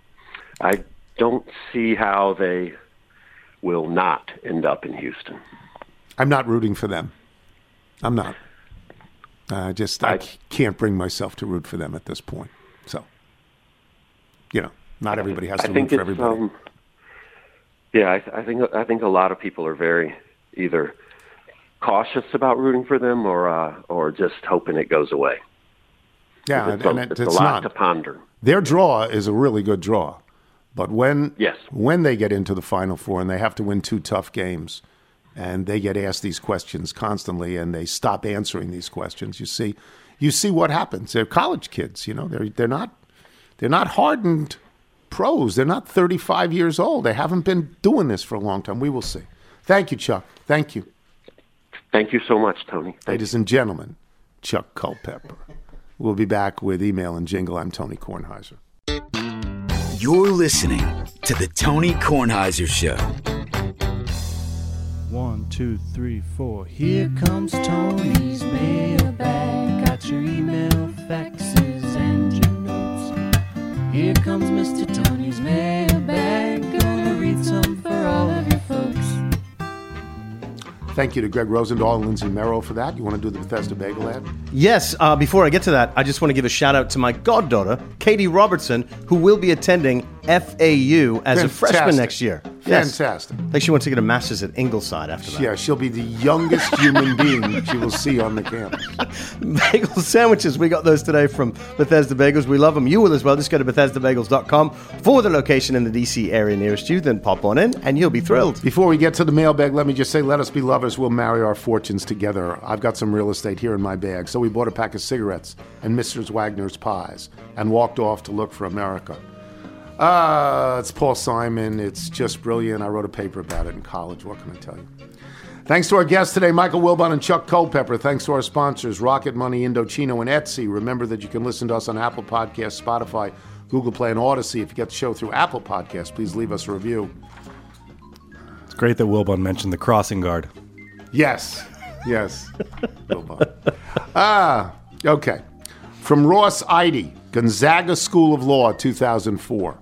I don't see how they will not end up in Houston. I'm not rooting for them. I'm not. I just I, c- can't bring myself to root for them at this point. So, you know, not everybody has to root for everybody. Um, yeah, I, I think I think a lot of people are very either cautious about rooting for them or uh, or just hoping it goes away. yeah, it's, and, a, and it's it's a lot not. to ponder. Their draw is a really good draw, but when Yes. when they get into the final four and they have to win two tough games, and they get asked these questions constantly, and they stop answering these questions, you see, you see what happens. They're college kids, you know. They're they're not they're not hardened pros. They're not 35 years old. They haven't been doing this for a long time. We will see. Thank you, Chuck. Thank you. Thank you so much, Tony. Ladies and gentlemen, Chuck Culpepper. We'll be back with email and jingle. I'm Tony Kornheiser. You're listening to the Tony Kornheiser Show. One, two, three, four. Here comes Tony's mailbag. Got your email, faxes, and your notes. Here comes Mr. Tony's mailbag. Gonna read some for all of your folks. Thank you to Greg Rosendahl and Lindsay Merrill for that. You want to do the Bethesda Bagel ad? Yes, uh, before I get to that, I just want to give a shout out to my goddaughter, Katie Robertson, who will be attending FAU as a freshman next year. Yes. Fantastic. I think she wants to get a master's at Ingleside after that. Yeah, she'll be the youngest human being she will see on the campus. Bagel sandwiches. We got those today from Bethesda Bagels. We love them. You will as well. Just go to BethesdaBagels.com for the location in the DC area nearest you. Then pop on in and you'll be thrilled. Before we get to the mailbag, let me just say, let us be lovers. We'll marry our fortunes together. I've got some real estate here in my bag. So we bought a pack of cigarettes and Mrs. Wagner's pies and walked off to look for America. Uh, it's Paul Simon. It's just brilliant. I wrote a paper about it in college. What can I tell you? Thanks to our guests today, Michael Wilbon and Chuck Culpepper. Thanks to our sponsors, Rocket Money, Indochino, and Etsy. Remember that you can listen to us on Apple Podcasts, Spotify, Google Play, and Audacy. If you get the show through Apple Podcasts, please leave us a review. It's great that Wilbon mentioned the crossing guard. Yes, yes. Wilbon. ah, okay. From Ross Eide, Gonzaga School of Law, 2004.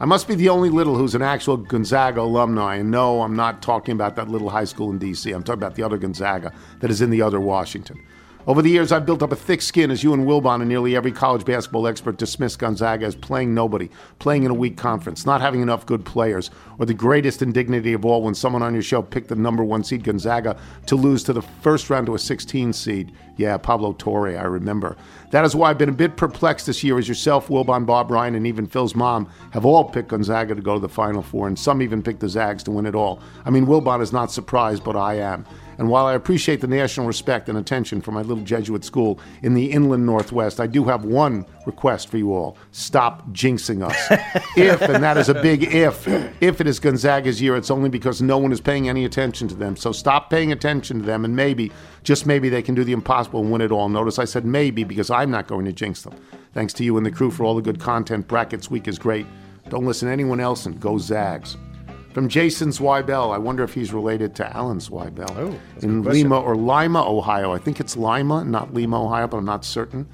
I must be the only little who's an actual Gonzaga alumni, and no, I'm not talking about that little high school in D.C. I'm talking about the other Gonzaga that is in the other Washington. Over the years, I've built up a thick skin as you and Wilbon and nearly every college basketball expert dismiss Gonzaga as playing nobody, playing in a weak conference, not having enough good players, or the greatest indignity of all when someone on your show picked the number one seed Gonzaga to lose to the first round to a 16 seed. Yeah, Pablo Torre, I remember. That is why I've been a bit perplexed this year as yourself, Wilbon, Bob Ryan, and even Phil's mom have all picked Gonzaga to go to the Final Four, and some even picked the Zags to win it all. I mean, Wilbon is not surprised, but I am. And while I appreciate the national respect and attention for my little Jesuit school in the inland Northwest, I do have one request for you all. Stop jinxing us. if, and that is a big if, if it is Gonzaga's year, it's only because no one is paying any attention to them. So stop paying attention to them, and maybe, just maybe, they can do the impossible and win it all. Notice I said maybe because I'm not going to jinx them. Thanks to you and the crew for all the good content. Brackets Week is great. Don't listen to anyone else and go Zags. From Jason Zweibbel, I wonder if he's related to Alan Zweibel Oh, in. Lima or Lima, Ohio. I think it's Lima, not Lima, Ohio, but I'm not certain.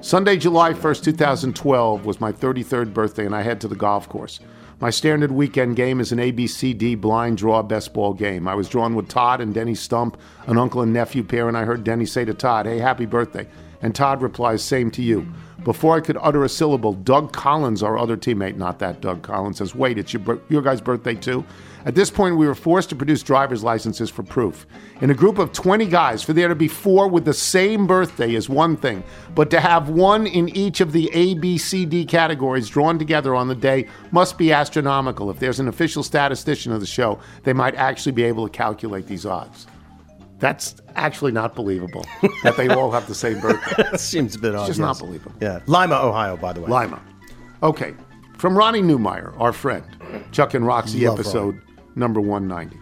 Sunday, July 1st, 2012 was my 33rd birthday, and I head to the golf course. My standard weekend game is an ABCD blind draw best ball game. I was drawn with Todd and Denny Stump, an uncle and nephew pair, and I heard Denny say to Todd, Hey, happy birthday. And Todd replies, Same to you. Before I could utter a syllable, Doug Collins, our other teammate, not that Doug Collins, says, Wait, it's your, your guy's birthday too? At this point, we were forced to produce driver's licenses for proof. In a group of 20 guys, for there to be four with the same birthday is one thing, but to have one in each of the A, B, C, D categories drawn together on the day must be astronomical. If there's an official statistician of the show, they might actually be able to calculate these odds. That's actually not believable that they all have the same birthday. That seems a bit odd. It's just yes. not believable. Yeah. Lima, Ohio, by the way. Lima. Okay. From Ronnie Newmeyer, our friend, Chuck and Roxy Love episode number 190.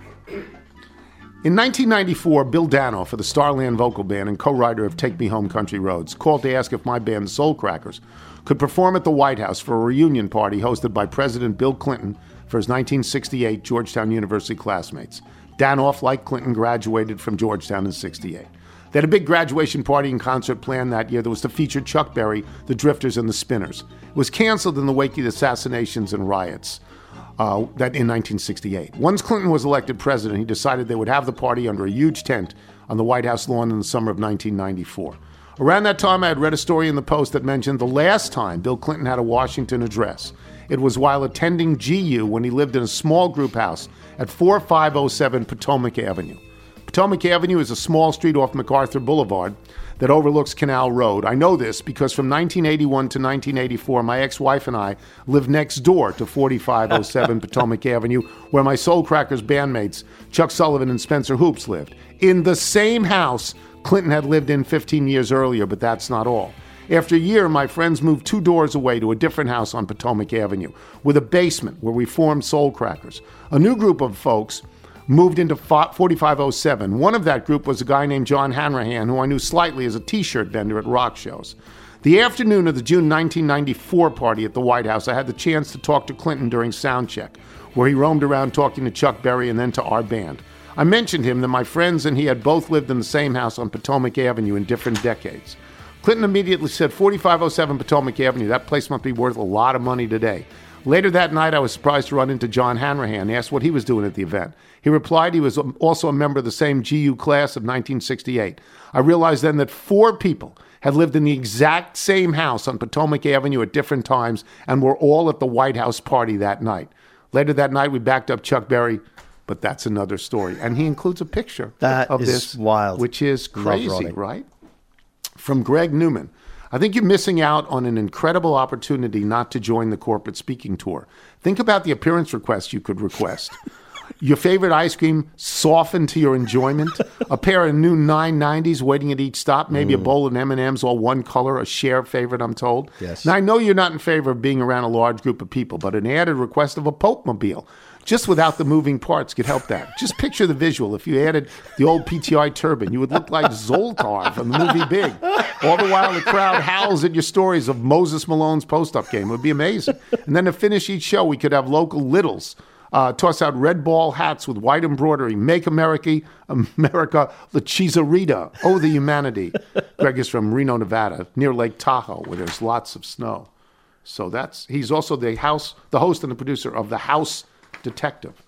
In 1994, Bill Danoff for the Starland Vocal Band and co writer of Take Me Home Country Roads called to ask if my band, Soul Crackers, could perform at the White House for a reunion party hosted by President Bill Clinton for his 1968 Georgetown University classmates. Danoff, like Clinton, graduated from Georgetown in 68. They had a big graduation party and concert planned that year that was to feature Chuck Berry, the Drifters, and the Spinners. It was canceled in the wake of the assassinations and riots uh, that in 1968. Once Clinton was elected president, he decided they would have the party under a huge tent on the White House lawn in the summer of 1994. Around that time, I had read a story in the Post that mentioned the last time Bill Clinton had a Washington address. It was while attending GU when he lived in a small group house at 4507 Potomac Avenue. Potomac Avenue is a small street off MacArthur Boulevard that overlooks Canal Road. I know this because from 1981 to 1984, my ex wife and I lived next door to 4507 Potomac Avenue, where my Soul Crackers bandmates, Chuck Sullivan and Spencer Hoops, lived. In the same house Clinton had lived in 15 years earlier, but that's not all. After a year, my friends moved two doors away to a different house on Potomac Avenue with a basement where we formed Soul Crackers. A new group of folks moved into 4507. One of that group was a guy named John Hanrahan, who I knew slightly as a t shirt vendor at rock shows. The afternoon of the June 1994 party at the White House, I had the chance to talk to Clinton during sound check, where he roamed around talking to Chuck Berry and then to our band. I mentioned him that my friends and he had both lived in the same house on Potomac Avenue in different decades. Clinton immediately said 4507 Potomac Avenue. That place must be worth a lot of money today. Later that night, I was surprised to run into John Hanrahan and asked what he was doing at the event. He replied he was um, also a member of the same GU class of 1968. I realized then that four people had lived in the exact same house on Potomac Avenue at different times and were all at the White House party that night. Later that night, we backed up Chuck Berry, but that's another story. And he includes a picture That of is this, wild. which is crazy, right? From Greg Newman. I think you're missing out on an incredible opportunity not to join the corporate speaking tour. Think about the appearance requests you could request. Your favorite ice cream softened to your enjoyment. A pair of new 990s waiting at each stop. Maybe a mm. bowl of M&Ms, all one color. A share favorite, I'm told. Yes. Now I know you're not in favor of being around a large group of people, but an added request of a Pope mobile, just without the moving parts, could help that. Just picture the visual. If you added the old PTI turban, you would look like Zoltar from the movie Big. All the while, the crowd howls at your stories of Moses Malone's post-up game. It would be amazing. And then to finish each show, we could have local littles. Uh, toss out red ball hats with white embroidery. Make America, America, La Cheesarita. Oh, the humanity. Greg is from Reno, Nevada, near Lake Tahoe, where there's lots of snow. So that's he's also the house, the host and the producer of the House Detective.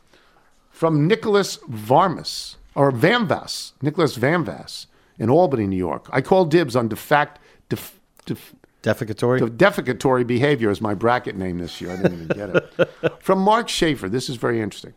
From Nicholas Varmus or Vamvas, Nicholas Vamvas in Albany, New York. I call dibs on defact, def, def, Defecatory? the defecatory behavior is my bracket name this year. I didn't even get it. From Mark Schaefer, this is very interesting.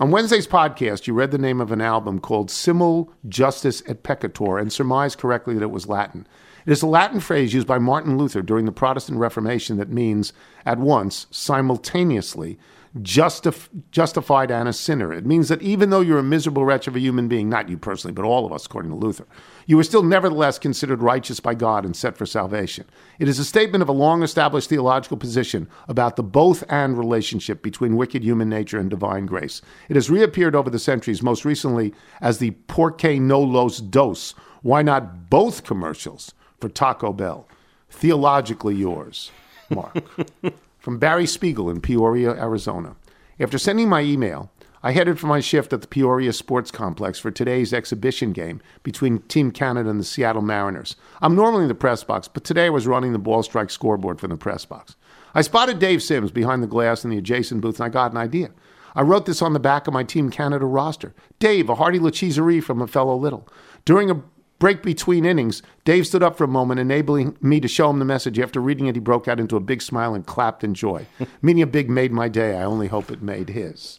On Wednesday's podcast, you read the name of an album called Simul Justus et Peccator and surmised correctly that it was Latin. It is a Latin phrase used by Martin Luther during the Protestant Reformation that means at once, simultaneously, justif- justified and a sinner. It means that even though you're a miserable wretch of a human being, not you personally, but all of us, according to Luther, you are still nevertheless considered righteous by God and set for salvation. It is a statement of a long established theological position about the both and relationship between wicked human nature and divine grace. It has reappeared over the centuries, most recently as the Porque no los dos, why not both commercials for Taco Bell. Theologically yours, Mark. From Barry Spiegel in Peoria, Arizona. After sending my email, I headed for my shift at the Peoria Sports Complex for today's exhibition game between Team Canada and the Seattle Mariners. I'm normally in the press box, but today I was running the ball strike scoreboard from the press box. I spotted Dave Sims behind the glass in the adjacent booth, and I got an idea. I wrote this on the back of my Team Canada roster. Dave, a hearty lacheserie from a fellow Little. During a break between innings, Dave stood up for a moment, enabling me to show him the message. After reading it, he broke out into a big smile and clapped in joy. Meaning a big made my day. I only hope it made his.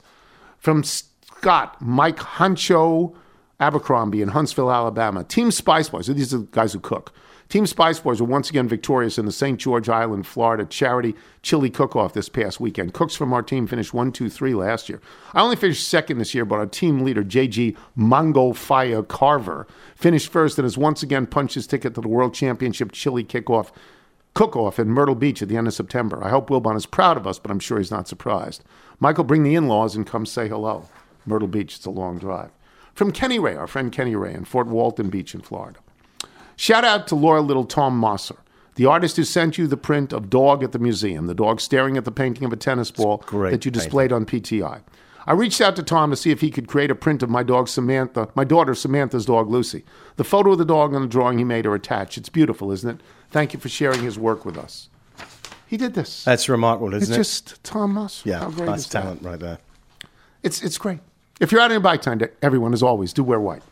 From Scott, Mike Huncho Abercrombie in Huntsville, Alabama. Team Spice Boys, so these are the guys who cook. Team Spice Boys were once again victorious in the St. George Island, Florida charity chili cook-off this past weekend. Cooks from our team finished 1-2-3 last year. I only finished second this year, but our team leader, JG Mongo Fire Carver, finished first and has once again punched his ticket to the World Championship chili kickoff cook-off in Myrtle Beach at the end of September. I hope Wilbon is proud of us, but I'm sure he's not surprised. Michael, bring the in-laws and come say hello. Myrtle Beach, it's a long drive. From Kenny Ray, our friend Kenny Ray in Fort Walton Beach in Florida. Shout out to Laura Little Tom Mosser, the artist who sent you the print of Dog at the Museum, the dog staring at the painting of a tennis ball that you displayed on PTI. I reached out to Tom to see if he could create a print of my dog Samantha, my daughter Samantha's dog Lucy. The photo of the dog and the drawing he made are attached. It's beautiful, isn't it? Thank you for sharing his work with us. He did this. That's remarkable, isn't it's it? just Tom Mosser. yeah, How great that's is that? talent right there. It's it's great. If you're out in your bike time, everyone, as always, do wear white.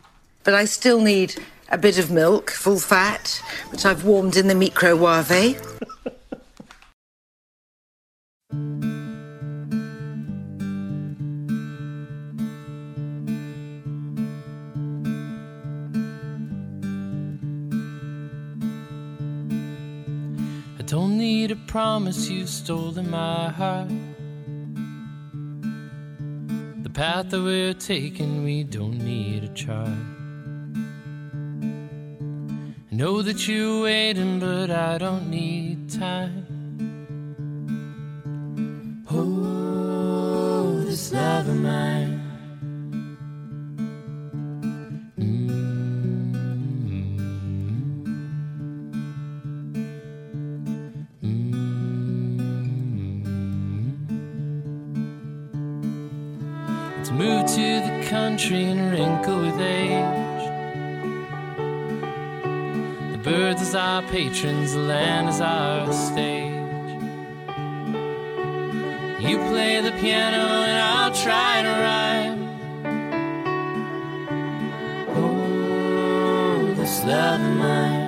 But I still need a bit of milk, full fat, which I've warmed in the microwave. I don't need a promise, you've stolen my heart. The path that we're taking, we don't need a chart. Know that you're waiting, but I don't need time. Oh, this love of mine. Mm-hmm. Mm-hmm. Mm-hmm. to move to the country and wrinkle with age. Birds as our patrons, the land as our stage. You play the piano and I'll try to rhyme. Oh, this love of mine.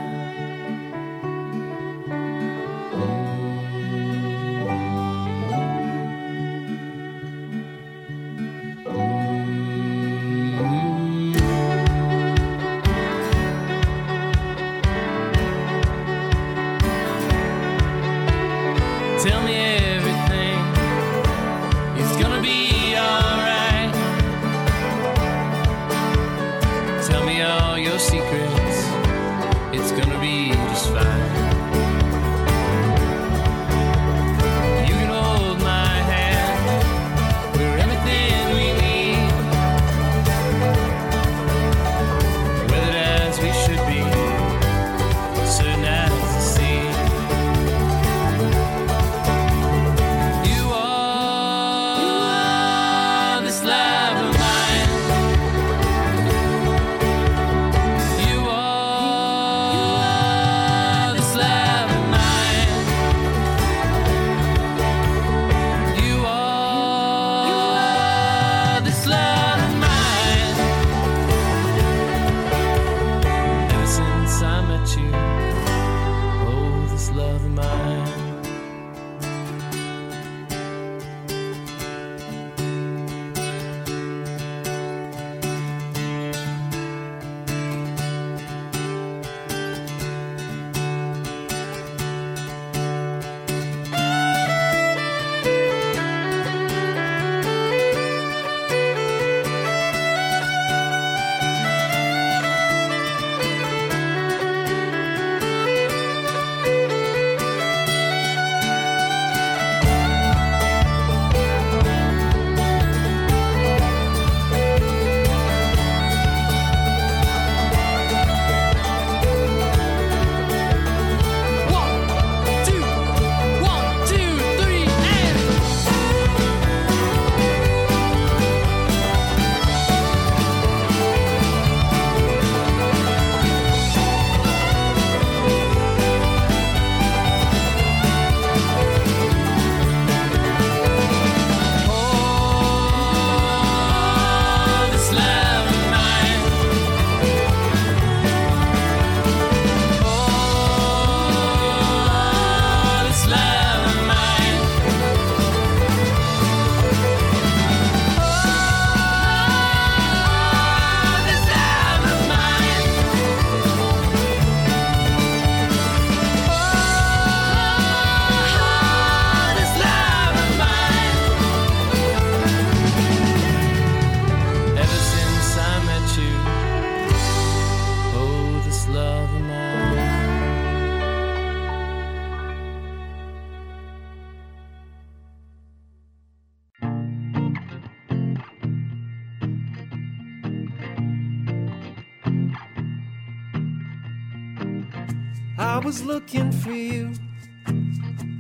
For you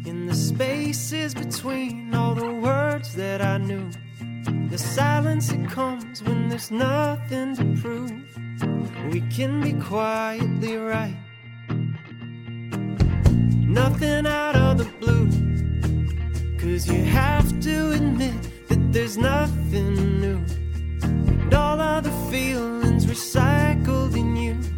in the spaces between all the words that I knew. The silence that comes when there's nothing to prove. We can be quietly right. Nothing out of the blue. Cause you have to admit that there's nothing new. And all of the feelings recycled in you.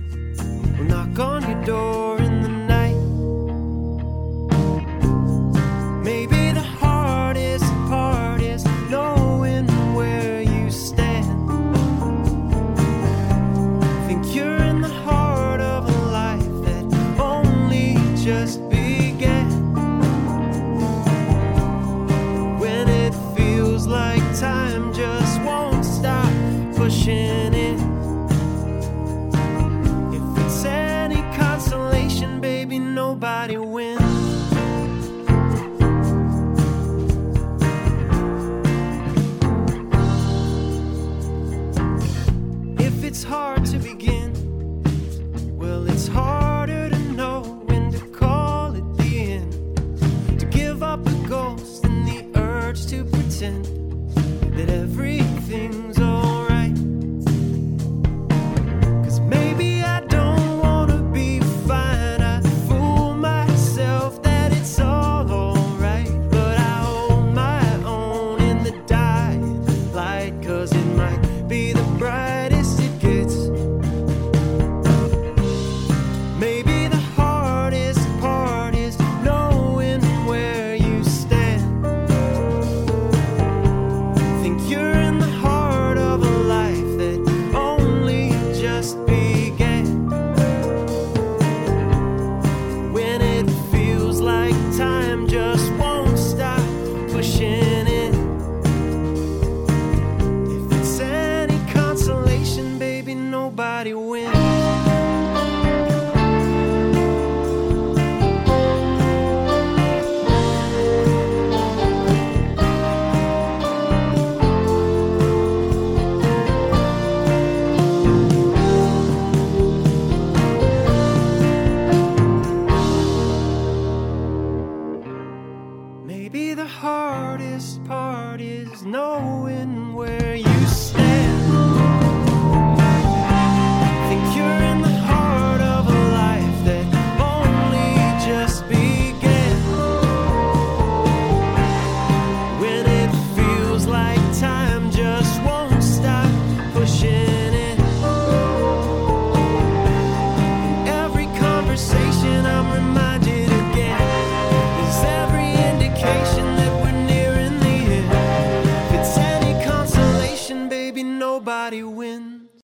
It's hard.